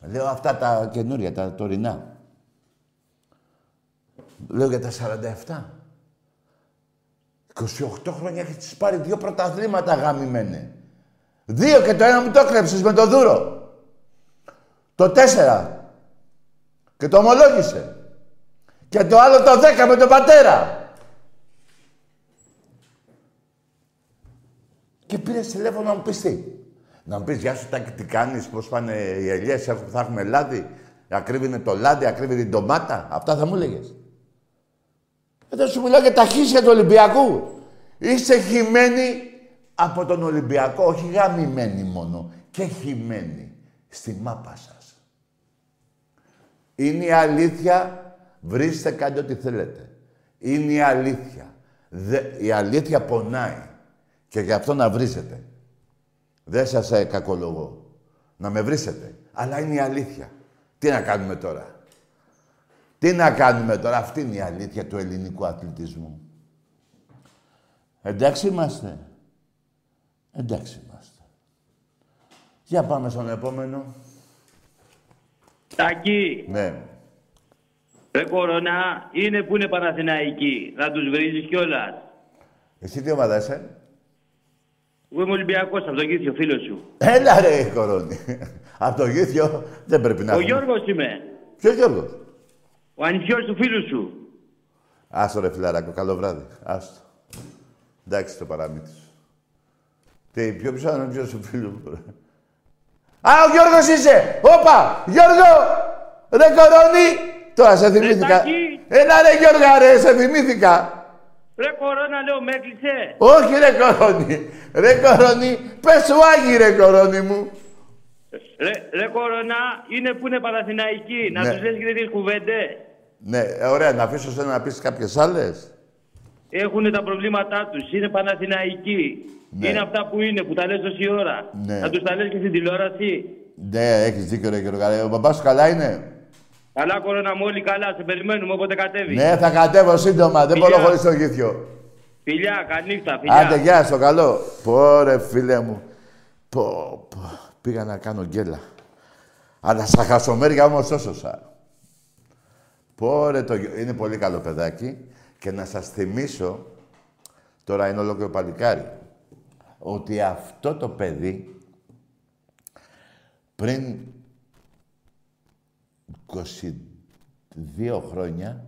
Λέω αυτά τα καινούρια, τα τωρινά. Λέω για τα 47. 28 χρόνια έχεις πάρει δύο πρωταθλήματα γαμημένε. Δύο και το ένα μου το έκλεψες με το δούρο. Το τέσσερα. Και το ομολόγησε. Και το άλλο το δέκα με τον πατέρα. Και πήρες τηλέφωνο να μου πεις τι. Να μου πεις Γεια σου, Τάκη, τι κάνεις, πώς πάνε οι ελιές, θα έχουμε λάδι. Ακρίβει είναι το λάδι, ακρίβει την ντομάτα. Αυτά θα μου έλεγες. Εδώ σου μιλάω για τα χίσια του Ολυμπιακού. Είσαι χυμένοι από τον Ολυμπιακό, όχι γαμημένοι μόνο, και χυμένοι στη μάπα σας. Είναι η αλήθεια, βρίστε, κάντε ό,τι θέλετε. Είναι η αλήθεια. η αλήθεια πονάει. Και γι' αυτό να βρίσετε. Δεν σας ε, κακολογώ. Να με βρίσετε. Αλλά είναι η αλήθεια. Τι να κάνουμε τώρα; Τι να κάνουμε τώρα. Αυτή είναι η αλήθεια του ελληνικού αθλητισμού. Εντάξει είμαστε. Εντάξει είμαστε. Για πάμε στον επόμενο. Τάκη. Ναι. Ρε κορονά, είναι που είναι Παναθηναϊκοί. Να τους βρίζεις κιόλας. Εσύ τι ομάδα είσαι; Εγώ είμαι Ολυμπιακός, από το Γήθιο, φίλος σου. Έλα ρε κορώνη. από το Γήθιο δεν πρέπει να Ο έχουμε. Γιώργος είμαι. Ποιος Γιώργος; Ο ανιψιός του φίλου σου. Άστο ρε φιλαράκο, καλό βράδυ. Άστο. Εντάξει το παραμύθι σου. Τι, πιο πίσω είναι ποιος σου φίλου μου. ρε. Α, ο Γιώργος είσαι! Όπα! Γιώργο! Ρε κορώνη! Τώρα σε θυμήθηκα. Τάκη. Έλα ρε Γιώργα ρε, σε θυμήθηκα. Ρε κορώνα, λέω, με έκλεισε. Όχι ρε κορώνη. Ρε κορώνη, πες σου άγι ρε κορώνη μου. Ρε, ρε κορώνα, είναι που είναι Παναθηναϊκοί. Να Ναι. τους λες και τέτοιες κουβέντες. Ναι, ε, ωραία, να αφήσω σένα να πεις κάποιες άλλες. Έχουν τα προβλήματά τους. Είναι Παναθηναϊκοί. Ναι. Είναι αυτά που είναι, που τα λες τόση ώρα. Ναι. Να τους τα λες και στην τηλεόραση. Ναι, έχεις δίκιο ρε Γιώργα. ρε. Ο μπαμπάς σου καλά είναι; Καλά, κορώνα μου, όλοι καλά. Σε περιμένουμε όποτε κατέβει. Ναι, θα κατέβω σύντομα. Δεν μπορώ Φιλιά. χωρίς το γήθιο. Φιλιά, καλή νύχτα, φιλιά. Άντε, γεια, στο καλό. Πόρε, φίλε μου. Πω, πω. Πήγα να κάνω γκέλα. Αλλά στα χασομέρια όμως έσωσα. Πόρε, το... γιο- είναι πολύ καλό παιδάκι. Και να σας θυμίσω, τώρα είναι ολόκληρο παλικάρι, ότι αυτό το παιδί πριν 22 χρόνια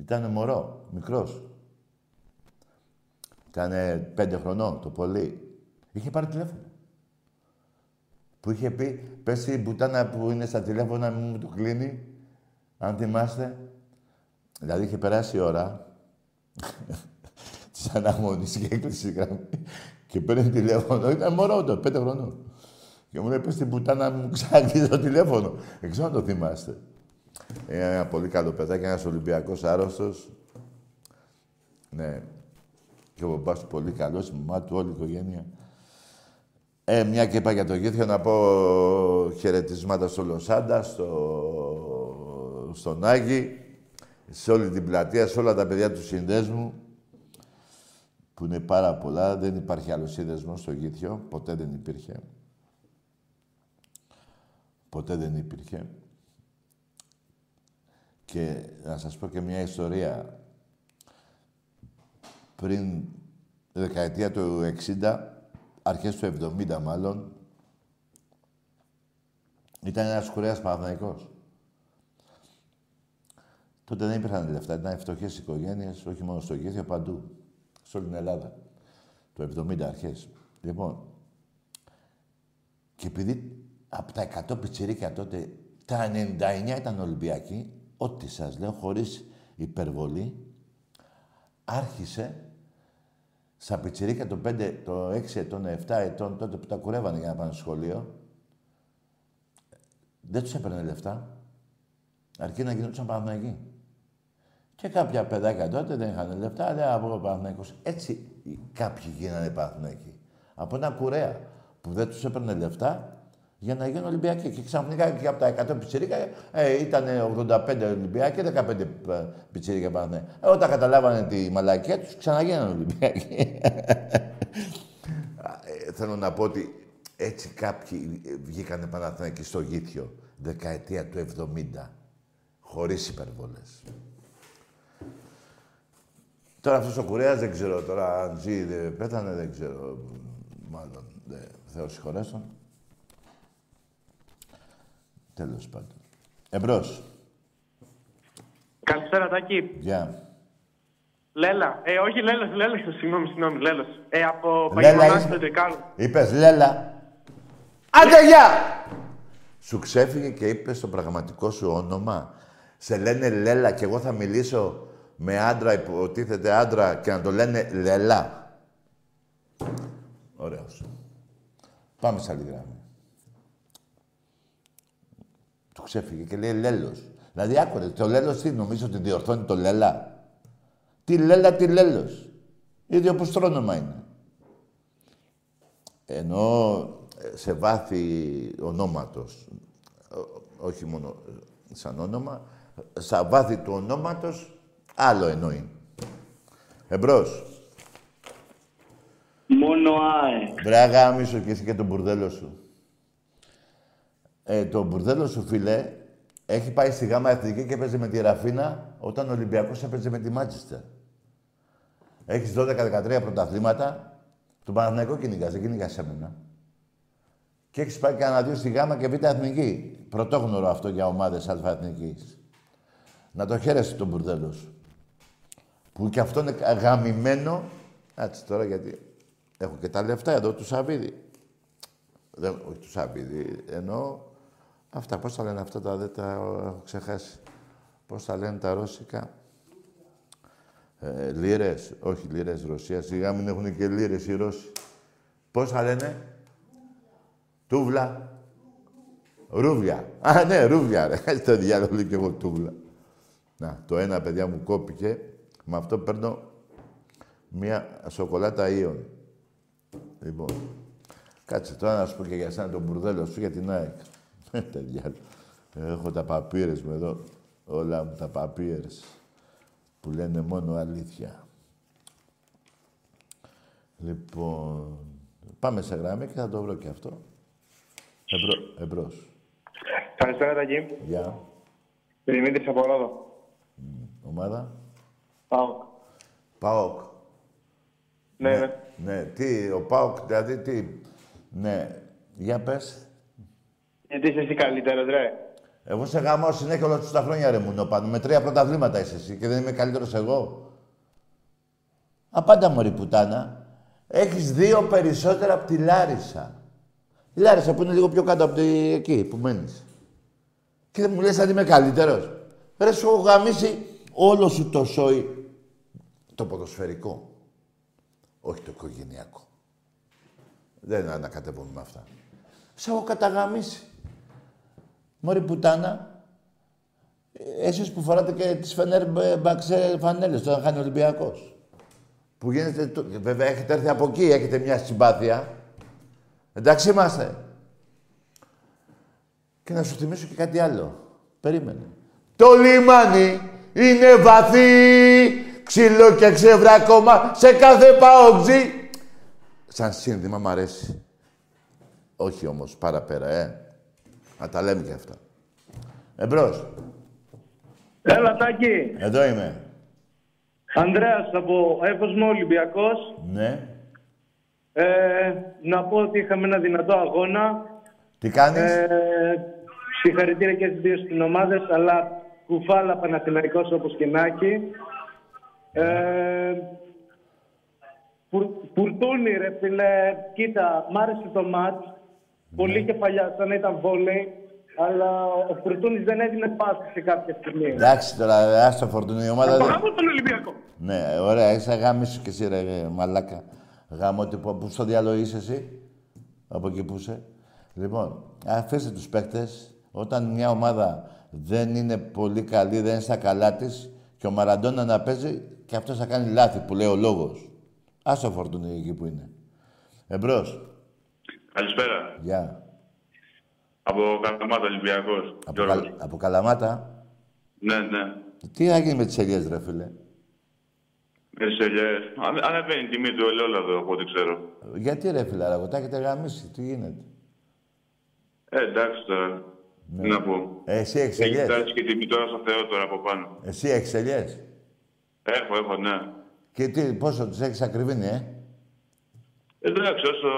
ήταν μωρό, μικρός. Ήταν πέντε χρονών το πολύ. Είχε πάρει τηλέφωνο. Που είχε πει, πες η μπουτάνα που είναι στα τηλέφωνα μην μου το κλείνει. Αν θυμάστε. Δηλαδή είχε περάσει η ώρα της αναμονής και έκλεισε η γραμμή. Και παίρνει τηλέφωνο. Ήταν μωρό το, πέντε χρονών. Και μου λέει, πες την μπουτάνα μου ξανακλείσει το τηλέφωνο. Δεν ξέρω αν το θυμάστε. Είναι ένα πολύ καλό παιδάκι, ένας Ολυμπιακός άρρωστος. Ναι. Και ο μπαμπάς του πολύ καλός, η μαμά του, όλη η οικογένεια. Ε, μια και είπα για το γήθιο, να πω χαιρετισμάτα στο Λοσάντα, στο... στον Άγη, σε όλη την πλατεία, σε όλα τα παιδιά του συνδέσμου, που είναι πάρα πολλά. Δεν υπάρχει άλλο σύνδεσμος στο γήθιο, ποτέ δεν υπήρχε. Ποτέ δεν υπήρχε. Και να σας πω και μια ιστορία. Πριν δεκαετία του 60, αρχές του 70 μάλλον, ήταν ένας κουρέας Παναθηναϊκός. Τότε δεν υπήρχαν λεφτά, ήταν φτωχές οικογένειες, όχι μόνο στο Γήθιο, παντού. Σε όλη την Ελλάδα. Το 70 αρχές. Λοιπόν, και επειδή από τα 100 πιτσιρίκια τότε, τα 99 ήταν Ολυμπιακοί, ό,τι σας λέω, χωρίς υπερβολή, άρχισε στα πιτσιρίκια το 5, το 6 ετών, 7 ετών, τότε που τα κουρεύανε για να πάνε στο σχολείο, δεν τους έπαιρνε λεφτά. Αρκεί να γινόντουσαν Παναθηναϊκοί. Και κάποια παιδάκια τότε δεν είχαν λεφτά, λέει από εγώ Παναθηναϊκός. Έτσι κάποιοι γίνανε Παναθηναϊκοί. Από ένα κουρέα που δεν τους έπαιρνε λεφτά για να γίνουν Ολυμπιακοί. Και ξαφνικά και από τα 100 πιτσιρίκα ε, ήταν 85 Ολυμπιακοί και 15 ε, πιτσιρίκα Παναθηναϊκοί. Ε, όταν καταλάβανε τη μαλακία τους, ξαναγίνανε Ολυμπιακοί. Ε, θέλω να πω ότι έτσι κάποιοι ε, βγήκανε Παναθηναϊκοί στο Γήθιο, δεκαετία του 70, χωρίς υπερβολές. Τώρα αυτός ο κουρέας δεν ξέρω τώρα αν ζει, δεν πέθανε, δεν ξέρω. Μάλλον, δε, Θεός συγχωρέσον. Τέλος πάντων. Εμπρός. Καλησπέρα, Τάκη. Γεια. Λέλα. Ε, όχι Λέλος, Λέλος, συγγνώμη, συγγνώμη, Λέλος. Ε, από Λέλα Παγιμονάς είσαι. στο Ντεκάλ. Είπες Λέλα. Άντε, γεια! Σου ξέφυγε και είπες το πραγματικό σου όνομα. Σε λένε Λέλα και εγώ θα μιλήσω με άντρα, υποτίθεται άντρα και να το λένε Λελά. Ωραίος. Πάμε σε άλλη γράμμη. Του ξέφυγε και λέει Λέλος. Δηλαδή άκουρε, το Λέλος τι νομίζω ότι διορθώνει το Λέλα; Τι Λέλα, τι Λέλος; Ίδιο που στρόνομα είναι. Ενώ ε, σε βάθη ονόματος, ό- όχι μόνο ε, σαν όνομα, στα βάθη του ονόματος, άλλο εννοεί. Εμπρός. Μόνο ΑΕ. Βρε γάμισο και εσύ και τον μπουρδέλο σου. Ε, το μπουρδέλο σου, φίλε, έχει πάει στη γάμα εθνική και παίζει με τη Ραφίνα όταν ο Ολυμπιακός έπαιζε με τη Μάντσεστερ. Έχεις 12-13 πρωταθλήματα. Τον Παναθηναϊκό κυνηγάς, δεν κυνηγάς εμένα. Και έχεις πάει κανένα δύο στη γάμα και β' εθνική. Πρωτόγνωρο αυτό για ομάδες α εθνικής. Να το χαίρεσαι τον μπουρδέλο σου. Που και αυτό είναι γαμημένο. Κάτσε τώρα γιατί έχω και τα λεφτά εδώ του Σαββίδη. Δεν, όχι του Σαββίδη, εννοώ αυτά. Πώς τα λένε αυτά τα δεν τα έχω ξεχάσει. Πώς τα λένε τα ρώσικα; Ε, λίρες, όχι λίρες Ρωσίας. Σιγά μην έχουν και λίρες οι Ρώσοι. Πώς τα λένε; Τούβλα. Ρούβια. Α, ναι, ρούβια, ρε. Στο διάλογο λέω και εγώ τούβλα. Να, το ένα, παιδιά μου κόπηκε. Με αυτό παίρνω μία σοκολάτα ίον. Λοιπόν, κάτσε τώρα να σου πω και για σένα τον μπουρδέλο σου για την ΑΕΚ. Τα διάλογα. Έχω τα παπύρες μου εδώ. Όλα μου τα παπύρες. Που λένε μόνο αλήθεια. Λοιπόν, πάμε σε γραμμή και θα το βρω και αυτό. Εμπρό, εμπρός. Καλησπέρα, Τακί. Γεια. Δημήτρης από Ρόδο. Ομάδα. Πάω. ΠΑΟΚ. Ναι, ναι. Ναι, τι, ο ΠΑΟΚ, δηλαδή τι. Ναι, για πες. Γιατί είσαι εσύ καλύτερος, ρε. Εγώ σε γάμω συνέχεια όλα τους τα χρόνια, ρε Μουνόπανο. Με τρία πρωταθλήματα είσαι εσύ και δεν είμαι καλύτερος εγώ. Απάντα μωρή πουτάνα. Έχεις δύο περισσότερα από τη Λάρισα. Η Λάρισα που είναι λίγο πιο κάτω από τη... εκεί που μένεις. Και δεν μου λες αν είμαι καλύτερος. Ρε σου έχω γαμίσει όλο σου το σόι. Το ποδοσφαιρικό. Όχι το οικογενειακό. Δεν ανακατεύομαι με αυτά. Σε έχω καταγαμίσει. Μωρή πουτάνα, ε, εσείς που φοράτε και τις Φενέρ Μπαξέ φανέλες, όταν χάνει ο Ολυμπιακός. Που γίνεται, το- βέβαια έχετε έρθει από εκεί, έχετε μια συμπάθεια. Εντάξει είμαστε. Και να σου θυμίσω και κάτι άλλο. Περίμενε. Το λιμάνι είναι βαθύ, ξύλο και ξεβράκωμα σε κάθε παόξι. Σαν σύνδημα μ' αρέσει. Όχι όμως παραπέρα, ε. Να τα λέμε και αυτά. Εμπρός. Έλα, Τάκη. Εδώ είμαι. Ανδρέας από Εύωσμο Ολυμπιακός. Ναι. Ε, να πω ότι είχαμε ένα δυνατό αγώνα. Τι κάνεις; Ε, συγχαρητήρια και στις δύο στην ομάδες, αλλά κουφάλα Παναθηναϊκός όπως και να έχει. Ε, πουρ- Πουρτούνι ρε φίλε, κοίτα, μ' άρεσε το μάτς. Πολύ κεφαλιά, σαν να ήταν βόλεϊ. Αλλά ο Φουρτούνης δεν έδινε πάση σε κάποια στιγμή. Εντάξει τώρα, άστα φορτούνι η ομάδα. Το δεν- γάμο τον Ολυμπιακό. Ναι, ωραία, είσαι γάμισου και εσύ ρε μαλάκα. Γάμο τύπο, πού στο διάλογο είσαι εσύ; Από εκεί που είσαι. Λοιπόν, αφήστε τους παίκτες. Όταν μια ομάδα δεν είναι πολύ καλή, δεν είναι στα καλά της και ο Μαραντόνα να παίζει και αυτός θα κάνει λάθη που λέει ο λόγος. Άσο φορτούνι εκεί που είναι. Εμπρός. Καλησπέρα. Γεια. Από Καλαμάτα Ολυμπιακός. Από, Γιώργος. Καλ- από Καλαμάτα. Ναι, ναι. Τι θα γίνει με τις ελιές, ρε φίλε; Εσελιές. Ανε- Ανεβαίνει η τιμή του ελαιόλαδου, από ό,τι ξέρω. Γιατί ρε φίλε, αργό, τα έχετε γαμίσει, τι γίνεται; Ε, εντάξει τώρα. Τι να πω. Ε, εσύ έχεις Έχει ελιές; φτάσει και η τιμή τώρα στο Θεό τώρα από πάνω. Εσύ έχεις ελιές; Έχω, έχω, ναι. Και τι, πόσο τις έχεις ακριβήνει, ε; Εντάξει, όσο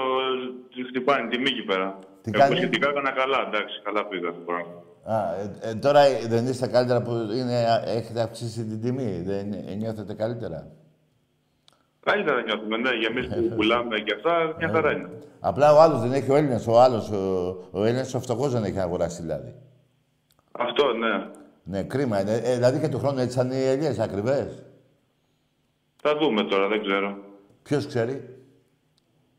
τη χτυπάνε η τιμή εκεί πέρα. Τι Εγώ κάνει; σχετικά έκανα καλά, εντάξει, καλά πήγα αυτό το πράγμα. Α, ε, ε, τώρα ε, δεν είστε καλύτερα που είναι, έχετε αυξήσει την τιμή. Δεν ε, νιώθετε καλύτερα; Καλύτερα νιώθουμε, ναι, για εμείς που πουλάμε και αυτά, μια χαρά είναι. Απλά ο άλλος δεν έχει ο Έλληνας. Ο άλλος, ο, ο Έλληνας ο φτωχός δεν έχει αγοράσει λάδι. Αυτό, ναι. Ναι, κρίμα είναι. Ε, δηλαδή και του χρόνου έτσι θα είναι οι ελιές, ακριβές; Θα δούμε τώρα, δεν ξέρω. Ποιος ξέρει;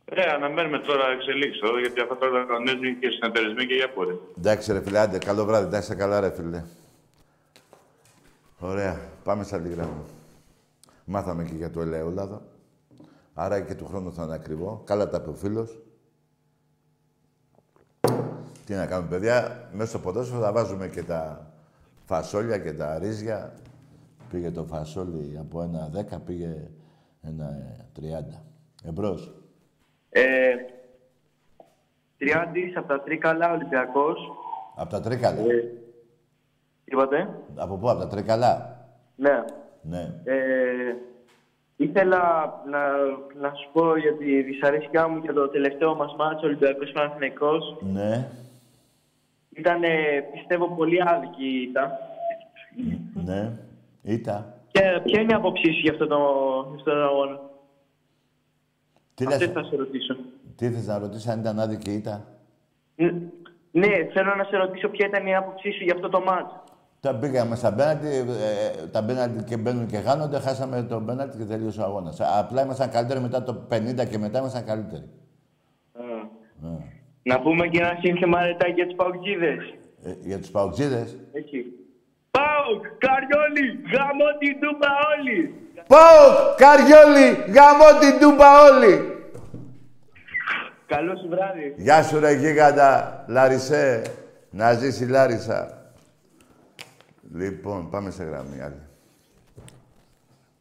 Ε, αναμένουμε τώρα εξελίξεις εδώ, γιατί αυτά τώρα κανονίζουν και συνεταιρισμοί και για πόρε. Εντάξει ρε φίλε, άντε, καλό βράδυ. Εντάξει, καλά ρε φίλε. Ωραία. Πάμε στα άλλη γραμμή. Μάθαμε και για το ελαιόλαδο. Άρα και του χρόνου θα είναι ακριβό. Καλά τα είπε ο φίλος. Τι να κάνουμε, παιδιά. Μέσα στο ποδόσφαιρο θα βάζουμε και τα φασόλια και τα ρύζια. Πήγε το φασόλι από ένα 10, πήγε ένα 30. Εμπρός. Ε, Τριάντης από τα Τρίκαλα, Ολυμπιακός. Από τα τρίκαλα. Ε, είπατε; Από πού, από τα τρίκαλα; Ναι. Ναι. Ε, ήθελα να, να σου πω για τη δυσαρέσκειά μου για το τελευταίο μας μάτσο Ολυμπιακός Παναθηναϊκός. Ναι. Ήταν, πιστεύω, πολύ άδικη η ήττα. Ναι. Ήτα. Και ποια είναι η άποψή σου για αυτό το, για αυτό το αγώνα; Τι Αυτή λες, θα σε ρωτήσω. τι θες να ρωτήσεις αν ήταν άδικη ήτα. Ν- Ναι, θέλω να σε ρωτήσω ποια ήταν η άποψή σου για αυτό το μάτσο. Τα πήγαμε στα πέναλτι, ε, τα πέναλτι και μπαίνουν και χάνονται, χάσαμε το πέναλτι και τελείωσε ο αγώνας. Απλά ήμασταν καλύτεροι μετά το 50 και μετά ήμασταν καλύτεροι. Ναι. Να πούμε και ένα σύνθημα ρετάκι για τους παουτζίδες. Ε, για τους παουτζίδες; Εκεί. Πάουκ, Καριόλι, γαμώ την τούπα όλοι. Πάω, Καριόλι, γαμώ την τούμπα όλοι. Καλό σου βράδυ. Γεια σου ρε γίγαντα, Λαρισέ. Να ζήσει η Λάρισα. Λοιπόν, πάμε σε γραμμή άλλη.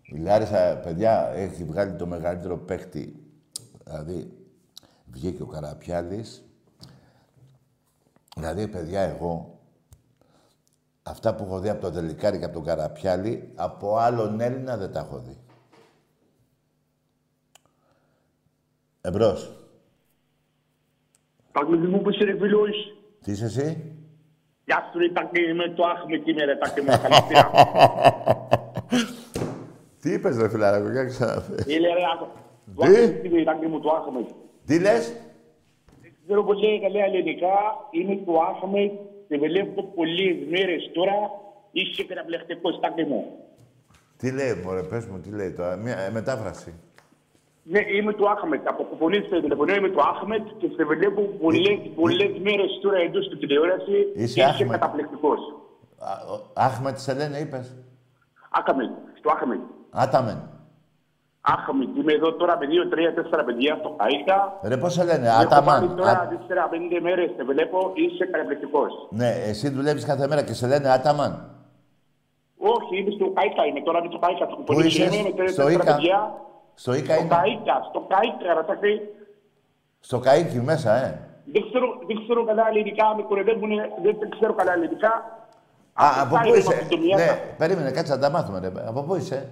Η Λάρισα, παιδιά, έχει βγάλει το μεγαλύτερο παίχτη. Δηλαδή, βγήκε ο Καραπιάλης. Δηλαδή, παιδιά, εγώ, αυτά που έχω δει από τον Δελικάρη και από τον Καραπιάλη, από άλλον Έλληνα δεν τα έχω δει. Εμπρός. Τάκη μου που είσαι ρε φίλος. Τι είσαι εσύ; Γεια σου ρε Τάκη, είμαι το Άχμετ είμαι ρε Τάκη μου, καλησπέρα. Τι είπες ρε φιλαράκο, για ξαναπέ. Ile ρε Άχμετ. Το Τι; Άχμετ είμαι Τάκη μου, το Άχμετ. Τι λες; Δεν ξέρω πώς λέει καλά ελληνικά, είναι το Άχμετ. Σε βλέπω πολλές μέρες τώρα, είσαι καταπληκτικός Τάκη μου. Τι λέει, μωρέ, πες μου, τι λέει τώρα. Μια ε, μετάφραση. Ναι, είμαι το Άχμετ. Από πολύ στο τηλεφωνείο είμαι το Άχμετ και σε βλέπω πολλές, πολλές μέρες τώρα εδώ στην τηλεόραση. Είσαι Άχμετ. καταπληκτικός. Α, ο- Άχμετ σε λένε, είπες; Άχμετ, στο Άχμετ. Άταμεν. Άχμετ, είμαι εδώ τώρα με δύο, τρία, τέσσερα παιδιά στο Καΐκα. Ρε, πώς σε λένε, Έχω πάρει Άταμαν. τώρα Α- τέσσερα, πέντε μέρες, σε βλέπω, είσαι καταπληκτικός. Ναι, εσύ δουλεύεις κάθε μέρα και σε λένε Άταμαν. Όχι, είμαι στο Καΐκα, είμαι τώρα με το Καΐκα. Στο Πού Κοπολίσιο είσαι, είμαι με στο τέσσερα Ίκα. παιδιά. Στο Ίκα Στο είναι; Καΐκα, στο Καΐκα, ρωτάτε. Στο Καΐκι μέσα, ε. Δεν ξέρω, δεν ξέρω καλά ελληνικά, με κορεδεύουν, δεν ξέρω καλά ελληνικά. Α, από πού Κάιρο, είσαι; Από το Μιάτα. Ναι, περίμενε, κάτσε να τα μάθουμε, ρε. Από πού είσαι;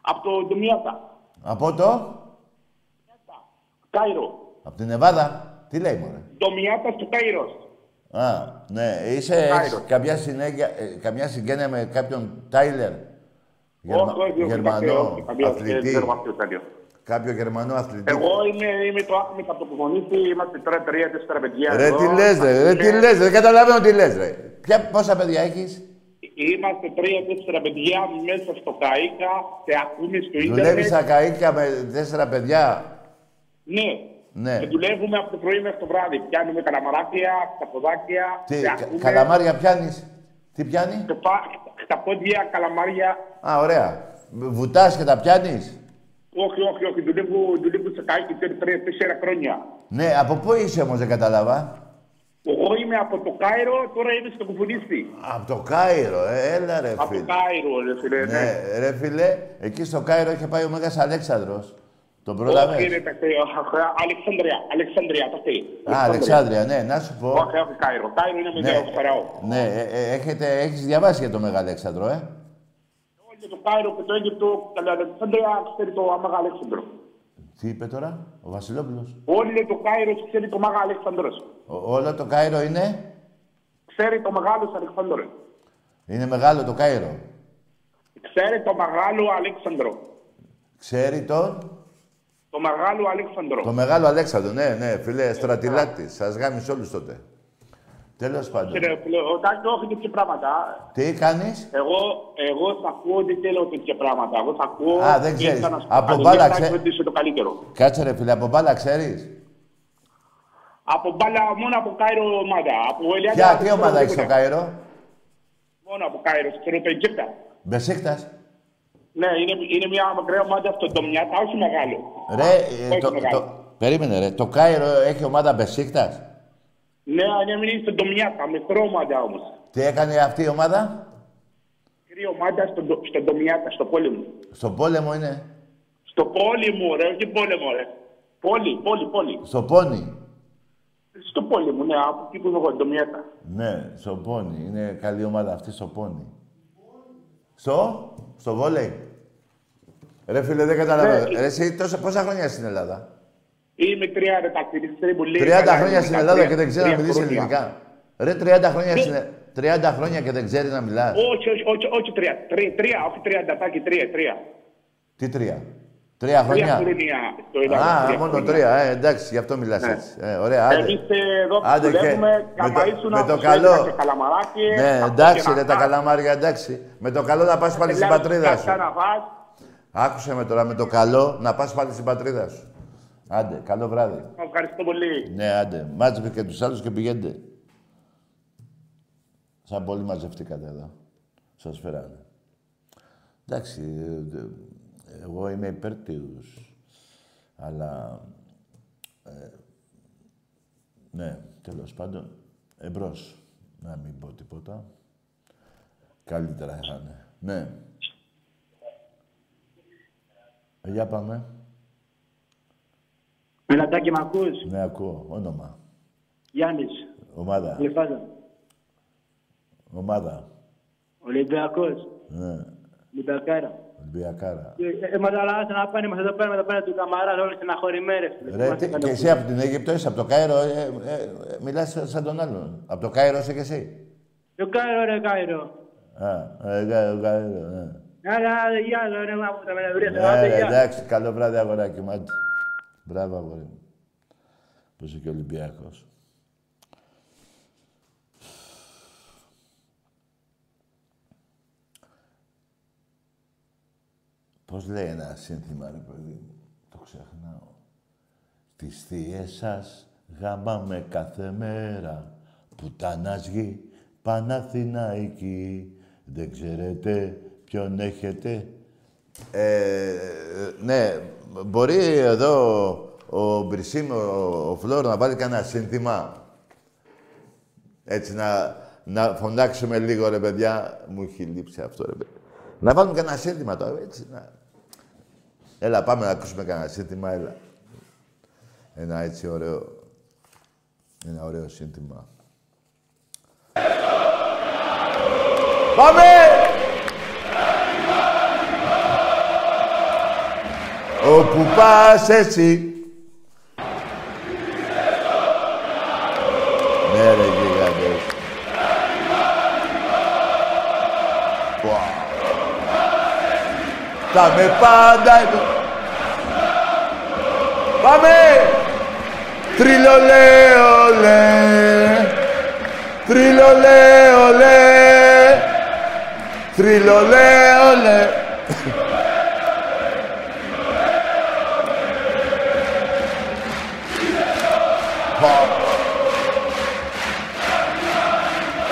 Από το Ντομιάτα. Από το; Κάιρο. Από την Εβάδα. Τι λέει, μωρέ; Ντομιάτα στο Κάιρος. Α, ναι. Είσαι Κάιρο. έχεις καμιά, συνέγεια, ε, καμιά συγγένεια με κάποιον Τάιλερ; Γερμα- Όχι, όχι, όχι, Γερμανό όχι, καμία, δεν αθλητή; ξέρω αυτό το άλλο. Κάποιο Γερμανό αθλητή; Εγώ είμαι, είμαι το Άχμετ από το Κουμονίστη, είμαστε τώρα τρία, τέσσερα παιδιά. Ρε, εδώ. τι λες, ρε, ρε, τι Είναι- λες, ρε, δεν καταλαβαίνω τι λες, ρε. Ποια, πόσα παιδιά έχεις. Είμαστε τρία-τέσσερα παιδιά μέσα στο ΚΑΙΚΑ και ακούμε στο ίντερνετ. Δουλεύεις στα καΐκια με τέσσερα παιδιά; Ναι. Ναι. Και δουλεύουμε από το πρωί μέχρι το βράδυ. Πιάνουμε καλαμαράκια, τα ποδάκια. Τι, και κα- ακούμε καλαμάρια πιάνεις; Τι πιάνει; τα πα- Τα πόδια, καλαμάρια. Α, ωραία. Βουτάς και τα πιάνεις; Όχι, όχι, όχι. Δουλεύω, δουλεύω σε ΚΑΙΚΑ και τρία-τέσσερα χρόνια. Ναι, από πού είσαι όμως, δεν κατάλαβα. Εγώ είμαι από το Κάιρο, τώρα είμαι στο Κουφουνίστη. Από το Κάιρο, ε, έλα ρε Από το φίλε. Κάιρο, ρε φίλε. ναι. Ναι, ρε φίλε, εκεί στο Κάιρο είχε πάει ο Μέγας Αλέξανδρος. Τον Όχι, πρόλαβες; ρε παιδί, Αλεξάνδρεια, Αλεξάνδρεια, το θέλει. Α, Αλεξάνδρεια, ναι, να σου πω. Όχι, όχι, Κάιρο. Κάιρο είναι με Ναι, το Φαραώ. ναι ε, ε, έχετε, έχεις διαβάσει για τον Μέγα Αλέξανδρο, ε; Όλοι το Κάιρο και το Αίγυπτο, καλά, Αλεξάνδρεια, ξέρει το Μάγα Αλέξανδρο. Τι είπε τώρα, ο Βασιλόπουλος; Όλοι το Κάιρο ξέρει το Μάγα Αλέξανδρος. Ο- όλο το Κάιρο είναι, Ξέρει το Μεγάλο Αλέξανδρο. είναι μεγάλο το Κάιρο; Ξέρει το Μεγάλο Αλέξανδρο. Ξέρει τον, Το Μεγάλο Αλέξανδρο. το μεγάλο Αλέξανδρο, ναι, ναι, φίλε, στρατιλάτη. Σας γάμισε όλους τότε. Τέλος πάντων. Κύριε φίλε, ο Τάκης όχι τέτοια πράγματα. Τι κάνεις; Εγώ, εγώ θα ακούω ότι θέλω τέτοια πράγματα. Εγώ θα ακούω. Α, δεν και ξέρεις. θα να σου πω Από κάτι. μπάλα Δεν θα ξέ- ξέρω τι είσαι το καλύτερο. Κάτσε ρε φίλε, από μπάλα ξέρεις. Από μπάλα, μόνο από Κάιρο ομάδα. Από Ελιάδα, Ποια, δεν τι ξέρω ομάδα έχεις στο τίποτα. Κάιρο; Μόνο από Κάιρο, ξέρω το Αιγύπτα. Μπεσίκτας. Ναι, είναι, είναι μια μακριά ομάδα αυτό το μοιάτα, όχι μεγάλο. Ρε, ε, Όχι το, μεγάλο. το, περίμενε ρε. Το Κάιρο έχει ομάδα Μπεσίκτας. Ναι, αν είναι στον Ντομιάτα, μικρό ομάδα όμως. Τι έκανε αυτή η ομάδα; Μικρή ομάδα στον, Ντο- στον Ντομιάτα, στο πόλεμο. Στο πόλεμο είναι. Στο πόλεμο, ρε, όχι πόλεμο, ρε. Πόλη, πόλη, πόλη. Στο Πόνι. Στο πόλεμο, ναι, από εκεί που είμαι εγώ, Ντομιάτα. Ναι, στο Πόνι. Είναι καλή ομάδα αυτή στο Πόνι. Στο, στο βόλεϊ. Ρε φίλε, δεν καταλαβαίνω. Ναι. Ρε, εσύ τόσα, πόσα χρόνια στην Ελλάδα; Είμαι τρία ρε τακτηρίστρια που λέει. 30 καλά, χρόνια είναι στην τα Ελλάδα τρία- και δεν ξέρει να τρία μιλήσει χρόνια. ελληνικά. Ρε, 30 χρόνια, στην... 30 χρόνια και δεν ξέρει να μιλάς. Όχι, όχι, όχι, όχι τρία. Τρία, τρία όχι τρία, τατάκι, τρία, τρία. Τι τρία; Τρία Τρία χρόνια; χρόνια στο Ελλάδα. Α, τρία μόνο χρόνια. τρία. Ε, εντάξει, γι' αυτό μιλάς Ναι. έτσι. Ε, ωραία, άντε. Εμείς ε, εδώ που Άντε, και- δουλεύουμε, με το- καμαΐσουνα, με το που καλό. σέρνουμε και καλαμαράκι, Ναι, από εντάξει και ρε, να τα φας. καλαμάρια, εντάξει. Με το καλό να πας πάλι στην Ελεύθερα πατρίδα σου. κάτσα να φας. Άκουσε με τώρα, με το καλό να πας πάλι στην πατρίδα σου. Άντε, καλό βράδυ. Ευχαριστώ πολύ. Ναι, άντε. Μάτζε και τους άλλους και πηγαίνετε. Σαν πολύ μαζευτήκατε εδώ. Σας φέρανε. Εντάξει, ε, ε, εγώ είμαι υπέρ τους. Αλλά... ε, ναι, τέλος πάντων, εμπρός. Να μην πω τίποτα. Καλύτερα θα είναι. Ναι. Ε, για πάμε. Μιλατάκι, μ' ακούς; Ναι, ακούω. Όνομα. Γιάννης. Ομάδα. Λεφάζα. Ομάδα. Ολυμπιακός. Ναι. Ολυμπιακάρα. Ολυμπιακάρα. Ε, ε, μας τα λάθη να πάνε, μας εδώ πέρα με το πέρα του καμαράς, όλοι στεναχωρημένοι. Ρε, τι, και εσύ από την Αίγυπτο είσαι, από το Κάιρο, ε, ε, ε, μιλάς σαν τον άλλον. Από το Κάιρο είσαι κι εσύ. Το Κάιρο, ρε Κάιρο. Α, ε, Κάιρο, Κάιρο, ναι. Άρα, άντε, γεια, ρε, ρε, μα που τα με βρείτε, Ναι, άντε, ρε, γεια. εντάξει, καλό βράδυ αγοράκι μου. Άντε. Μπράβο, αγόρι μου. Που είσαι και Ολυμπιακός. Πώς λέει ένα σύνθημα, ρε παιδί μου. Το ξεχνάω. Τις θείες σας γαμάμε κάθε μέρα. Πουτάνας γη, Παναθηναϊκή. Δεν ξέρετε ποιον έχετε. Ε, ναι, μπορεί εδώ ο Μπρισίμ, ο, ο Φλόρ να βάλει κανένα σύνθημα. Έτσι να, να φωνάξουμε λίγο ρε παιδιά. Μου έχει λείψει αυτό ρε παιδιά. Να βάλουμε κανένα σύνθημα τώρα, έτσι. Να... Έλα, πάμε να ακούσουμε κανένα σύνθημα, έλα. Ένα έτσι ωραίο, ένα ωραίο σύνθημα. Πάμε! Όπου πας εσύ. Ναι ρε γίγαντες. Wow. Θα με πάντα εδώ. Πάμε! Τριλολέ, ολέ. Τριλολέ, ολέ. Τριλολέ, ολέ.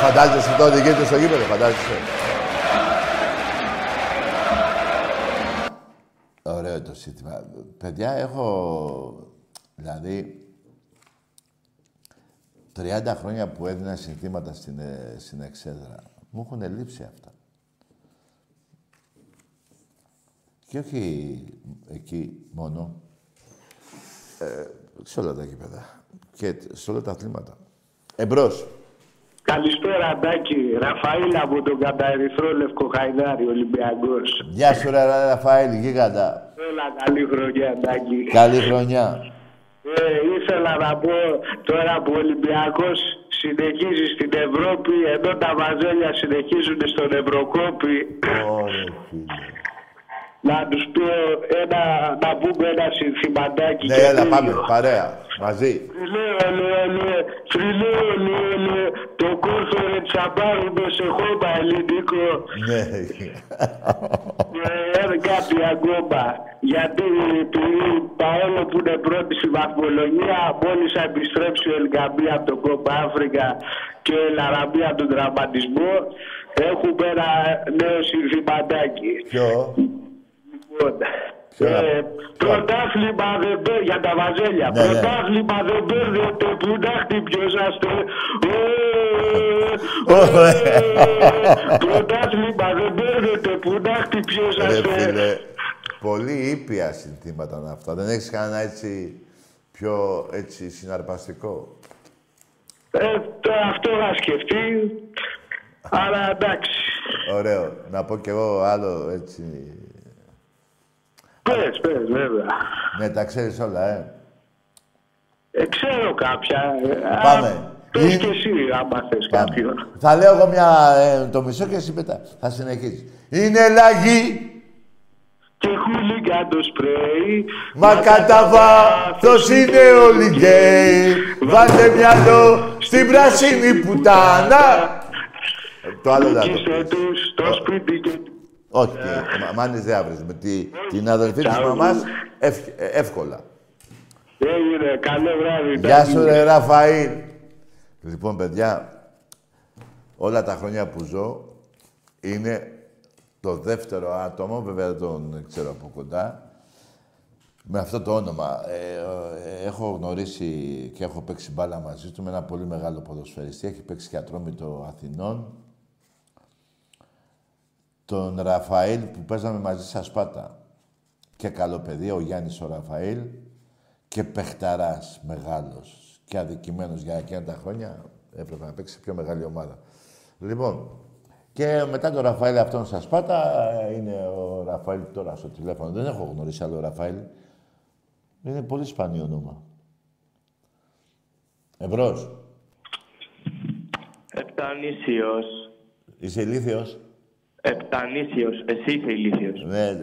Φαντάζεσαι το οδηγείτε στο γήπεδο, φαντάζεσαι. Ωραίο το σύστημα. Παιδιά, έχω... Δηλαδή, 30 χρόνια που έδινα συνθήματα στην, ε, στην Εξέδρα. Μου έχουν λείψει αυτά. Και όχι εκεί μόνο. Ε, σε όλα τα γήπεδα. Και σε όλα τα αθλήματα. Εμπρός. Καλησπέρα, Αντάκη. Ραφαήλ από τον Καταερυθρό Λευκό Χαϊδάρι, Ολυμπιακός. Γεια σου ρε Ραφαήλ, γίγαντα. Έλα, καλή χρονιά, Αντάκη. Καλή χρονιά. Ε, ήθελα να πω τώρα που ο Ολυμπιακός συνεχίζει στην Ευρώπη, ενώ τα βαζέλια συνεχίζουν στον Ευρωκόπη. Ωραία, φίλε. Να τους πω ένα, να πούμε ένα συνθηματάκι. Ναι, και έλα, δύο. πάμε, παρέα, μαζί. Λέω, λέω, λέω, Φιλέ, λέ, λέ, το κόρφερε τσαμπάρουμε σε χώμα ελληνικό. Ναι. Ε, κάτι ακόμα. Γιατί επειδή παρόλο που είναι πρώτη στη βαθμολογία, μόλις θα επιστρέψει ο Ελγκαμπή από τον Κόμπα Αφρικα και ο Λαραμπή από τον τραυματισμό, έχουμε ένα νέο συνθηματάκι. Ποιο; Λοιπόν, ε, πρωτάθλημα δεν παίρνει για τα βαζέλια. Ναι, ναι. πρωτάθλημα δεν παίρνετε που να χτυπιόσαστε. Πρωτάθλημα δεν παίρνετε που να Ρε χτυπιόσαστε. φίλε, πολύ ήπια συνθήματα είναι αυτά. Δεν έχεις κανένα έτσι πιο έτσι συναρπαστικό; Ε, το αυτό θα σκεφτεί. Αλλά εντάξει. Ωραίο. Να πω κι εγώ άλλο έτσι. Πες, πες, βέβαια. Ναι, τα ξέρεις όλα, ε. Ε, ξέρω κάποια. ε, Πάμε. α, Πες Είναι- και εσύ, άμα θες Πάμε. κάποιον. Θα λέω εγώ μια, ε, το μισό και εσύ μετά. Θα συνεχίσεις. Είναι λαγή, Και χούλιγκα το σπρέι. μα κατά βάθος είναι όλοι γκέι. Βάλτε μυαλό στην πράσινη πουτάνα. Ε, Το άλλο δεν θα το Νίκησε πεις. τους στο σπίτι και Όχι, μα- μάνης δεν άβρες. Με τη, την αδελφή της Τσάου. μαμάς ευ- ε, εύκολα. Έγινε, καλό βράδυ. Γεια σου ρε Ραφαήλ. Λοιπόν, παιδιά, όλα τα χρόνια που ζω είναι το δεύτερο άτομο, βέβαια δεν τον ξέρω από κοντά, με αυτό το όνομα. Ε, ε, έχω γνωρίσει και έχω παίξει μπάλα μαζί του με ένα πολύ μεγάλο ποδοσφαιριστή. Έχει παίξει και ατρόμητο Αθηνών. Τον Ραφαήλ που παίζαμε μαζί στα Σπάτα. Και καλό παιδί, ο Γιάννης ο Ραφαήλ. Και παιχταράς μεγάλος και αδικημένος για εκείνα τα χρόνια. Έπρεπε να παίξει σε πιο μεγάλη ομάδα. Λοιπόν, και μετά τον Ραφαήλ αυτόν στα Σπάτα ε, είναι ο Ραφαήλ τώρα στο τηλέφωνο. Δεν έχω γνωρίσει άλλο Ραφαήλ. Είναι πολύ σπάνιο όνομα. Εμπρός. Επτανήσιος. Είσαι ηλίθιος; Επτανήσιος. Εσύ είσαι ηλίθιος. Ναι.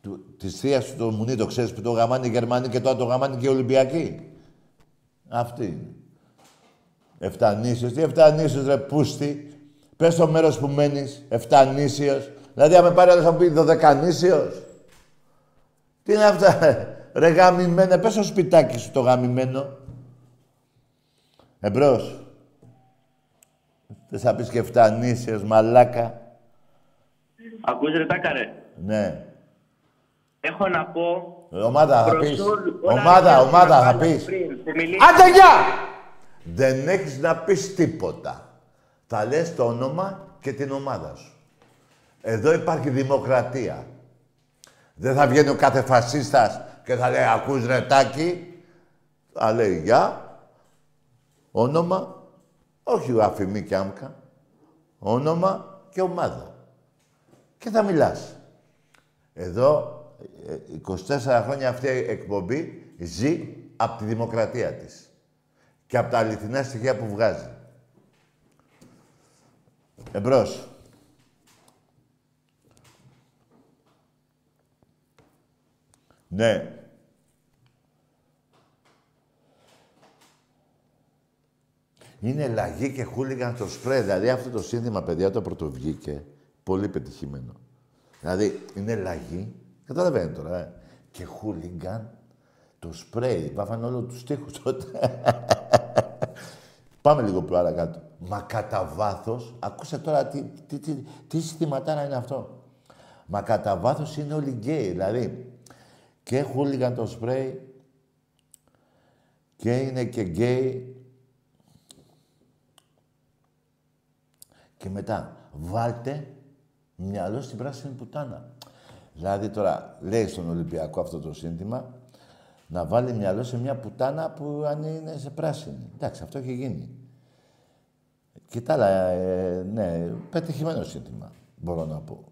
Του, της θείας του το μουνί το ξέρεις που το γαμάνε οι Γερμανοί και τώρα το γαμάνε και οι Ολυμπιακοί. Αυτή είναι. Εφτανήσιος. Τι εφτανήσιος ρε πούστη. Πες το μέρος που μένεις. Εφτανήσιος. Δηλαδή αν με πάρει άλλος να μου πει δωδεκανήσιος. Τι είναι αυτά. Ρε γαμημένε. Πες στο σπιτάκι σου το γαμημένο. Εμπρός. Δεν θα πεις και εφτανήσιος μαλάκα. Ακούς ρε τάκαρε. Ναι. Έχω να πω... Ομάδα θα προς πεις. όλου- όλα Ομάδα, αυτά που ομάδα θα βάλατε πεις. πριν, που μιλήσατε. Άντε γεια! Δεν έχεις να πεις τίποτα. Θα λες το όνομα και την ομάδα σου. Εδώ υπάρχει δημοκρατία. Δεν θα βγαίνει ο κάθε φασίστας και θα λέει «Ακούς ρετάκι». Θα λέει «Γεια». Όνομα, όχι αφημί και άμκα. Όνομα και ομάδα. Και θα μιλάς. Εδώ, ε, 24 χρόνια αυτή η εκπομπή ζει από τη δημοκρατία της. Και από τα αληθινά στοιχεία που βγάζει. Εμπρός. Ναι. Είναι λαγή και χούλιγαν στο σπρέ. Δηλαδή αυτό το σύνθημα, παιδιά, το πρωτοβγήκε. Πολύ πετυχημένο. Δηλαδή είναι λαγή. Καταλαβαίνετε τώρα. Ε. Και χούλιγκαν το σπρέι. Βάφανε όλο τους τοίχου τότε. Πάμε λίγο παρακάτω. Μα κατά βάθος, ακούστε τώρα τι, τι, τι, τι συστηματάρα είναι αυτό. Μα κατά βάθος είναι όλοι γκέι. Δηλαδή και χούλιγκαν το σπρέι και είναι και γκέι. Και μετά βάλτε μυαλό στην πράσινη πουτάνα. Δηλαδή τώρα λέει στον Ολυμπιακό αυτό το σύνθημα να βάλει μυαλό σε μια πουτάνα που αν είναι σε πράσινη. Εντάξει, αυτό έχει γίνει. Και τα άλλα, ε, ναι, πετυχημένο σύνθημα, μπορώ να πω.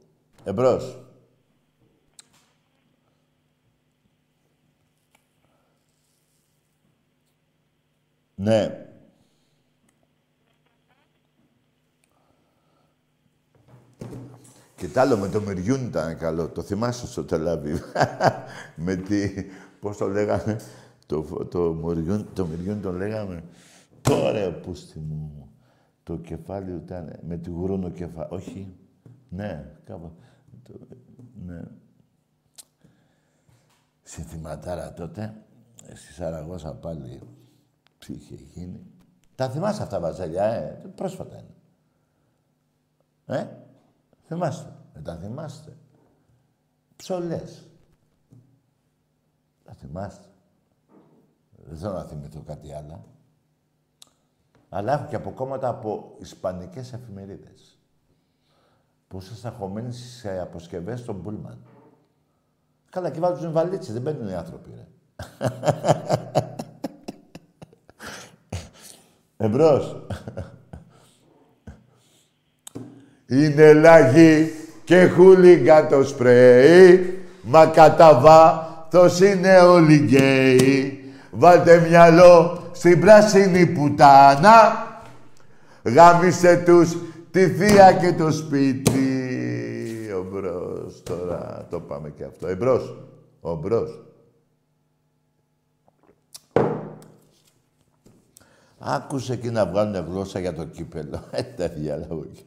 Εμπρός. Ναι. Και τ' άλλο με το Μυριούν ήταν καλό. Το θυμάσαι στο Τελαβίβ. με τη... Πώς το λέγαμε; Το, το, Μυριούν, το Μυριούν το λέγαμε. Τώρα, πούστη μου. Το κεφάλι ήταν με τη γουρούνο κεφάλι. Όχι. Ναι, κάπου. Το, ναι. Συνθηματάρα τότε. Στη Σαραγώσα πάλι. Τι είχε γίνει. Τα θυμάσαι αυτά, Βαζέλια, ε; Πρόσφατα είναι. Ε; Θυμάστε. Δεν τα θυμάστε. Ψολές. Τα θυμάστε. Δεν θέλω να θυμηθώ κάτι άλλο. Αλλά έχω και από κόμματα από ισπανικές εφημερίδες. Που ήσασταν χωμένοι σε αποσκευές στον Πούλμαν. Καλά, και βάζουν βαλίτσες, δεν μπαίνουν οι άνθρωποι, ρε. Εμπρός. Είναι λαγί και χούλιγκα το σπρέι, μα κατά βάθος είναι όλοι γκέι. Βάλτε μυαλό στην πράσινη πουτάνα, γάμισε τους τη θεία και το σπίτι. Ο μπρος, τώρα το πάμε και αυτό. Εμπρός, ο μπρος. Άκουσε εκεί να βγάλουν γλώσσα για το κύπελο. Ε, τα διάλογο εκεί.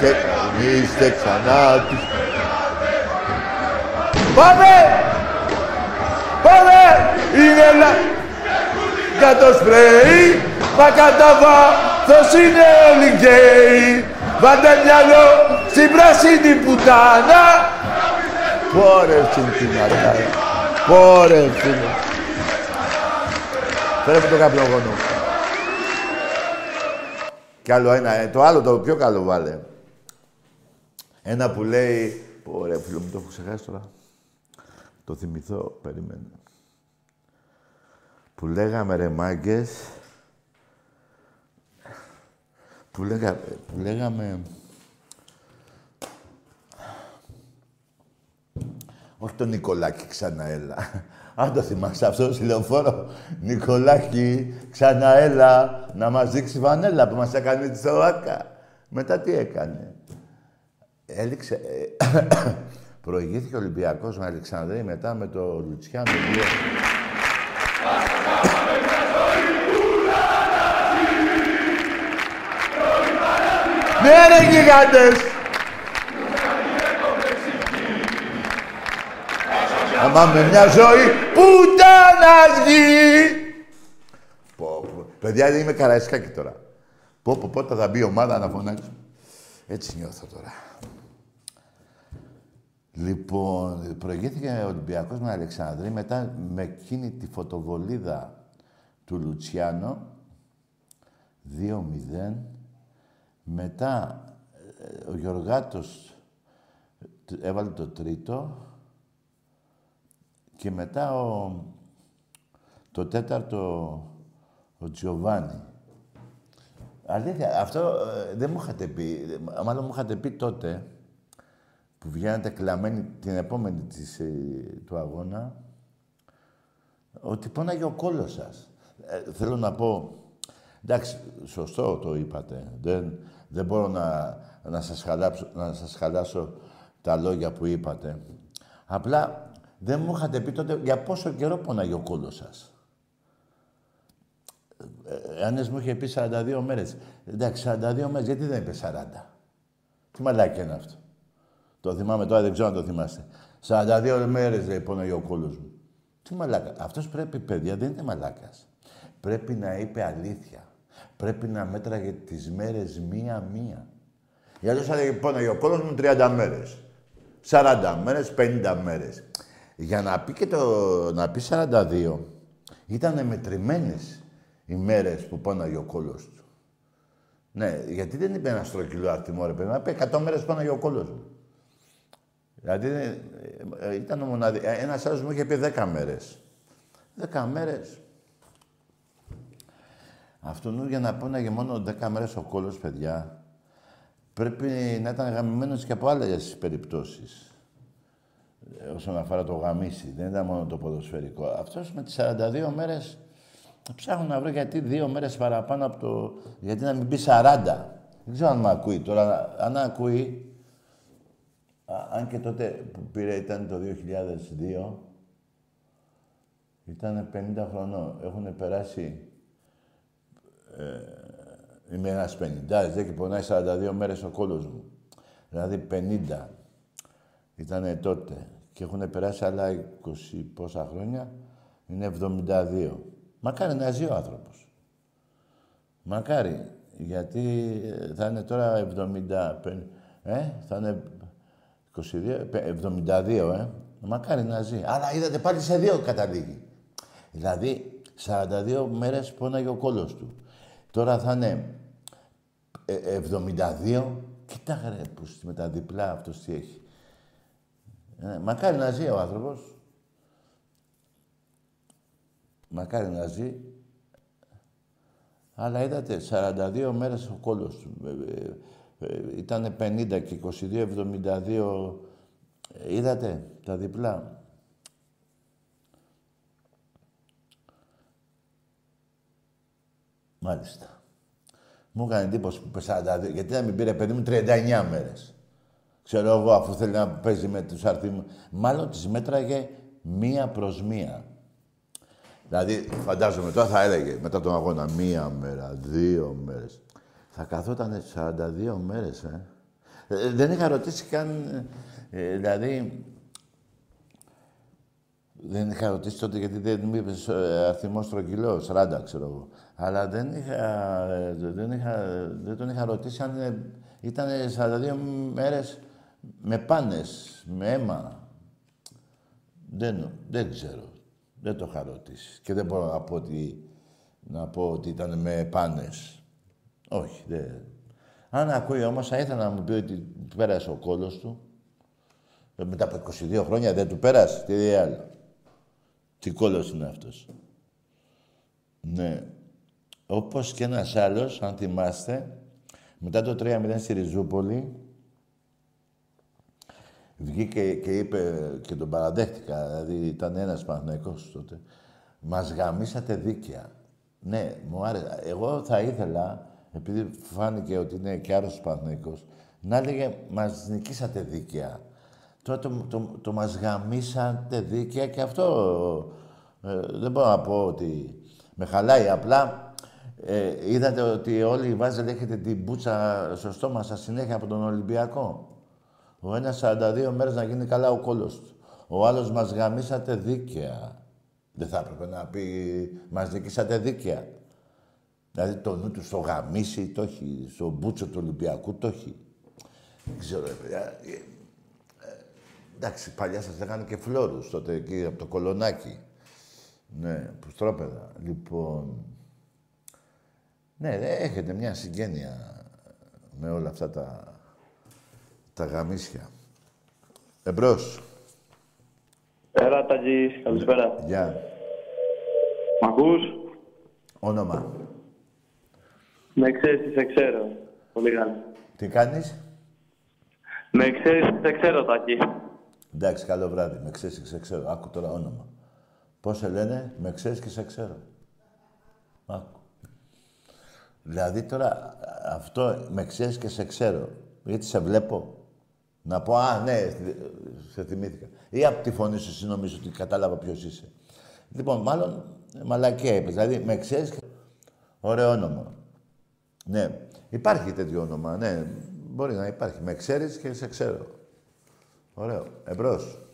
Και είστε ξανά τους... Πάμε! Πάμε! Είναι λα... Για το σπρέι, μα κατά βάθος είναι όλοι γκέι. Βάλτε μυαλό στην πράσινη πουτάνα. Πόρε τσιντινατάρα. Πόρε φίλε. Φέρε μου το καπνογόνο. Κι άλλο ένα, ε, το άλλο το πιο καλό βάλε. Ένα που λέει... Ωραία, φίλο μου, το έχω ξεχάσει τώρα. Το θυμηθώ, περίμενε. Που λέγαμε ρε μάγκες... Που, λέγα, που λέγαμε... Όχι τον Νικολάκη ξανά έλα. Αν το θυμάσαι αυτό στο λεωφόρο. Νικολάκη, ξανά έλα να μας δείξει βανέλα που μας έκανε τη Σοάκα. Μετά τι έκανε. Έληξε... ε, Προηγήθηκε ο Ολυμπιακός με Αλεξανδρή μετά με το Λουτσιάνο. δύο. Ναι ρε γιγάντες! Άμα με μια ζωή πουτάνας γη. Πω, πω. Παιδιά, δεν είμαι καραϊσκάκι τώρα. Πω, πω, πότε θα μπει η ομάδα να φωνάξει. Έτσι νιώθω τώρα. Λοιπόν, προηγήθηκε ο Ολυμπιακός με Αλεξανδρή μετά με εκείνη τη φωτοβολίδα του Λουτσιάνο 2-0. Μετά ε, ο Γιωργάτος έβαλε το τρίτο και μετά ο, το τέταρτο ο Τζιοβάνι. Αλήθεια, αυτό ε, δεν μου είχατε πει, μάλλον μου είχατε πει τότε, που βγαίνατε κλαμμένοι την επόμενη της, ε, του αγώνα, ότι πόναγε ο κόλλος σας. Ε, θέλω να πω, εντάξει, σωστό το είπατε. Δεν, δεν μπορώ να, να, σας χαλάσω, να σας χαλάσω τα λόγια που είπατε. Απλά δεν μου είχατε πει τότε για πόσο καιρό πόναγε ο κόλλος σας. Ε, μου είχε πει 42 μέρες. Εντάξει, 42 μέρες, γιατί δεν είπε 40. Τι μαλάκι είναι αυτό; Το θυμάμαι τώρα, δεν ξέρω αν το θυμάστε. 42 μέρες λέει πόναγε ο κόλλος μου. Τι μαλάκα. Αυτός πρέπει, παιδιά, δεν είναι μαλάκας. Πρέπει να είπε αλήθεια. Πρέπει να μέτραγε τις μέρες μία-μία. Για αλλιώς θα λέγει πόναγε ο κόλλος μου 30 μέρες. 40 μέρες, 50 μέρες. Για να πει και το... να πει 42, ήταν μετρημένες οι μέρες που πόναγε ο κόλλος του. Ναι, γιατί δεν είπε ένα στρογγυλό αριθμό, ρε παιδί, να πει 100 μέρες πόναγε ο κόλλος μου. Δηλαδή ε, ε, ήταν μοναδι... Ε, ένας άλλος μου είχε πει 10 μέρες. 10 μέρες. Αυτόν για να πόναγε μόνο 10 μέρες ο κόλλος, παιδιά, πρέπει να ήταν γαμημένος και από άλλες περιπτώσεις όσον αφορά το γαμίσι. Δεν ήταν μόνο το ποδοσφαιρικό. Αυτός με τις 42 μέρες ψάχνω να βρω γιατί δύο μέρες παραπάνω από το... Γιατί να μην πει 40. Δεν ξέρω αν με ακούει τώρα. Αν ακούει, αν και τότε που πήρε ήταν το 2002, Ήταν 50 χρονών. Έχουν περάσει... Ε, είμαι ένας 50, δεν και πονάει 42 μέρες ο κόλος μου. Δηλαδή 50 ήταν τότε. Και έχουν περάσει άλλα 20 πόσα χρόνια. Είναι 72. Μακάρι να ζει ο άνθρωπος. Μακάρι. Γιατί ε, θα είναι τώρα 70... Ε, θα είναι 22, 72, ε. Μακάρι να ζει. Αλλά είδατε πάλι σε δύο καταλήγει. Δηλαδή, 42 μέρες πόναγε ο κόλος του. Τώρα θα είναι 72. Κοίτα ρε, που με τα διπλά αυτός τι έχει. Ε, μακάρι να ζει ο άνθρωπος. Μακάρι να ζει. Αλλά είδατε, 42 μέρες ο κόλος του. Ε, ε, ήταν 50 και 22, 72. Είδατε, τα διπλά. Μάλιστα. Μου έκανε εντύπωση που είπε 42, γιατί να μην πήρε παιδί μου 39 μέρες. Ξέρω εγώ, αφού θέλει να παίζει με τους αριθμούς. Μάλλον τις μέτραγε μία προς μία. Δηλαδή, φαντάζομαι, τώρα θα έλεγε μετά τον αγώνα μία μέρα, δύο μέρες. Θα καθόταν 42 μέρες, ε. ε. δεν είχα ρωτήσει καν, ε, δηλαδή, δεν είχα ρωτήσει τότε γιατί δεν μου είπες ε, αριθμό στρογγυλό, 40 ξέρω εγώ. Αλλά δεν, είχα, δεν, είχα, δεν τον είχα ρωτήσει αν ήταν 42 μέρες με πάνες, με αίμα. Δεν, δεν ξέρω. Δεν το είχα ρωτήσει. Και δεν μπορώ να πω ότι, να πω ότι ήταν με πάνες. Όχι, δεν. Αν ακούει όμως, θα ήθελα να μου πει ότι πέρασε ο κόλος του. Ε, μετά από 22 χρόνια δεν του πέρασε. Τι λέει άλλο. Τι κόλος είναι αυτός. Ναι. Όπως και ένας άλλος, αν θυμάστε, μετά το 3-0 στη Ριζούπολη, βγήκε και είπε και τον παραδέχτηκα, δηλαδή ήταν ένας Παναθηναϊκός τότε, μας γαμίσατε δίκαια. Ναι, μου άρεσε. Εγώ θα ήθελα, επειδή φάνηκε ότι είναι και άρρωστος Παναθηναϊκός, να έλεγε μας νικήσατε δίκαια. Τώρα το, το, το μας γαμίσατε δίκαια και αυτό ε, δεν μπορώ να πω ότι με χαλάει. Απλά ε, είδατε ότι όλοι οι Βάζελ έχετε την μπούτσα στο στόμα σας συνέχεια από τον Ολυμπιακό. Ο ένας 42 μέρες να γίνει καλά ο κόλος του. Ο άλλος μας γαμίσατε δίκαια. Δεν θα έπρεπε να πει μας νικήσατε δίκαια. Δηλαδή το νου του στο γαμίσι το έχει, στο μπούτσο του Ολυμπιακού το έχει. Δεν ξέρω, παιδιά. Ε, ε, εντάξει, παλιά σας λέγανε και φλόρους τότε εκεί από το κολονάκι. Ναι, στρόπεδα. Λοιπόν, ναι, έχετε μια συγγένεια με όλα αυτά τα, τα γαμίσια. Εμπρός. Έλα, Ταγί. Καλησπέρα. Γεια. Μ' ακούς; Όνομα. Με ξέρεις, σε ξέρω. Πολύ καλά. Τι κάνεις; Με ξέρεις, σε ξέρω, Τάκη. Εντάξει, καλό βράδυ. Με ξέρεις και σε ξέρω. Άκου τώρα όνομα. Πώς σε λένε, με ξέρεις και σε ξέρω. Άκου. Δηλαδή τώρα αυτό με ξέρεις και σε ξέρω. Γιατί σε βλέπω; Να πω, α, ναι, σε θυμήθηκα. Ή από τη φωνή σου εσύ νομίζω ότι κατάλαβα ποιος είσαι. Λοιπόν, μάλλον μαλακία είπες. Δηλαδή, με ξέρεις και... Ωραίο όνομα. Ναι. Υπάρχει τέτοιο όνομα, ναι. Μπορεί να υπάρχει. Με ξέρεις και σε ξέρω. Ωραίο. Εμπρός.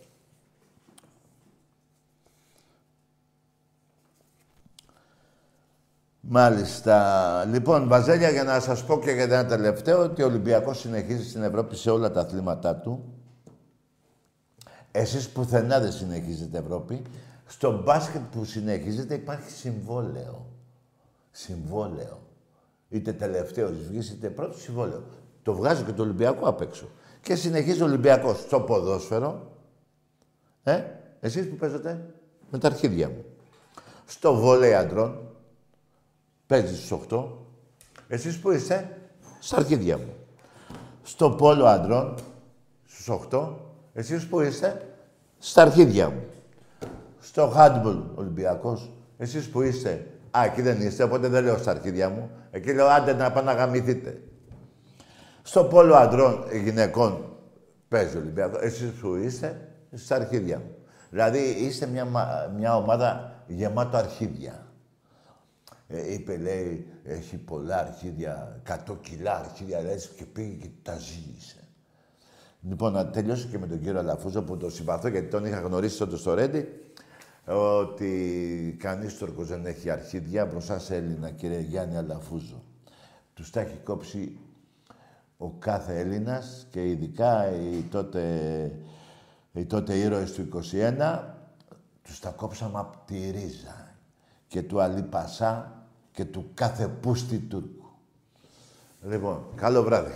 Μάλιστα. Λοιπόν, Βαζέλια, για να σας πω και για ένα τελευταίο, ότι ο Ολυμπιακός συνεχίζει στην Ευρώπη σε όλα τα αθλήματά του. Εσείς πουθενά δεν συνεχίζετε Ευρώπη. Στο μπάσκετ που συνεχίζετε υπάρχει συμβόλαιο. Συμβόλαιο. Είτε τελευταίος βγεις, είτε πρώτος συμβόλαιο. Το βγάζει και το Ολυμπιακό απ' έξω. Και συνεχίζει ο Ολυμπιακός στο ποδόσφαιρο. Ε, εσείς που παίζετε με τα αρχίδια μου. Στο βόλεϊ αντρών, Παίζεις στους 8. Εσείς που είστε, στα αρχίδια μου. Στο πόλο αντρών, στους 8. Εσείς που είστε, στα αρχίδια μου. Στο handball Ολυμπιακός, εσείς που είστε, α, εκεί δεν είστε, οπότε δεν λέω στα αρχίδια μου. Εκεί λέω, άντε να πάνε να γαμηθείτε. Στο πόλο αντρών γυναικών παίζει ο Ολυμπιακός. Εσείς που είστε, στα αρχίδια μου. Δηλαδή, είστε μια, μια ομάδα γεμάτο αρχίδια. Ε, είπε, λέει, έχει πολλά αρχίδια, 100 κιλά αρχίδια, λες, και πήγε και τα ζήγησε. Λοιπόν, να τελειώσω και με τον κύριο Αλαφούζο που τον συμπαθώ γιατί τον είχα γνωρίσει τότε στο Ρέντι ότι κανείς Τούρκος δεν έχει αρχίδια μπροστά σε Έλληνα, κύριε Γιάννη Αλαφούζο. Τους τα έχει κόψει ο κάθε Έλληνας και ειδικά οι τότε, οι τότε ήρωες του 21 τους τα κόψαμε από τη ρίζα και του Αλή Πασά και του κάθε πούστη Τούρκου. Λοιπόν, καλό βράδυ.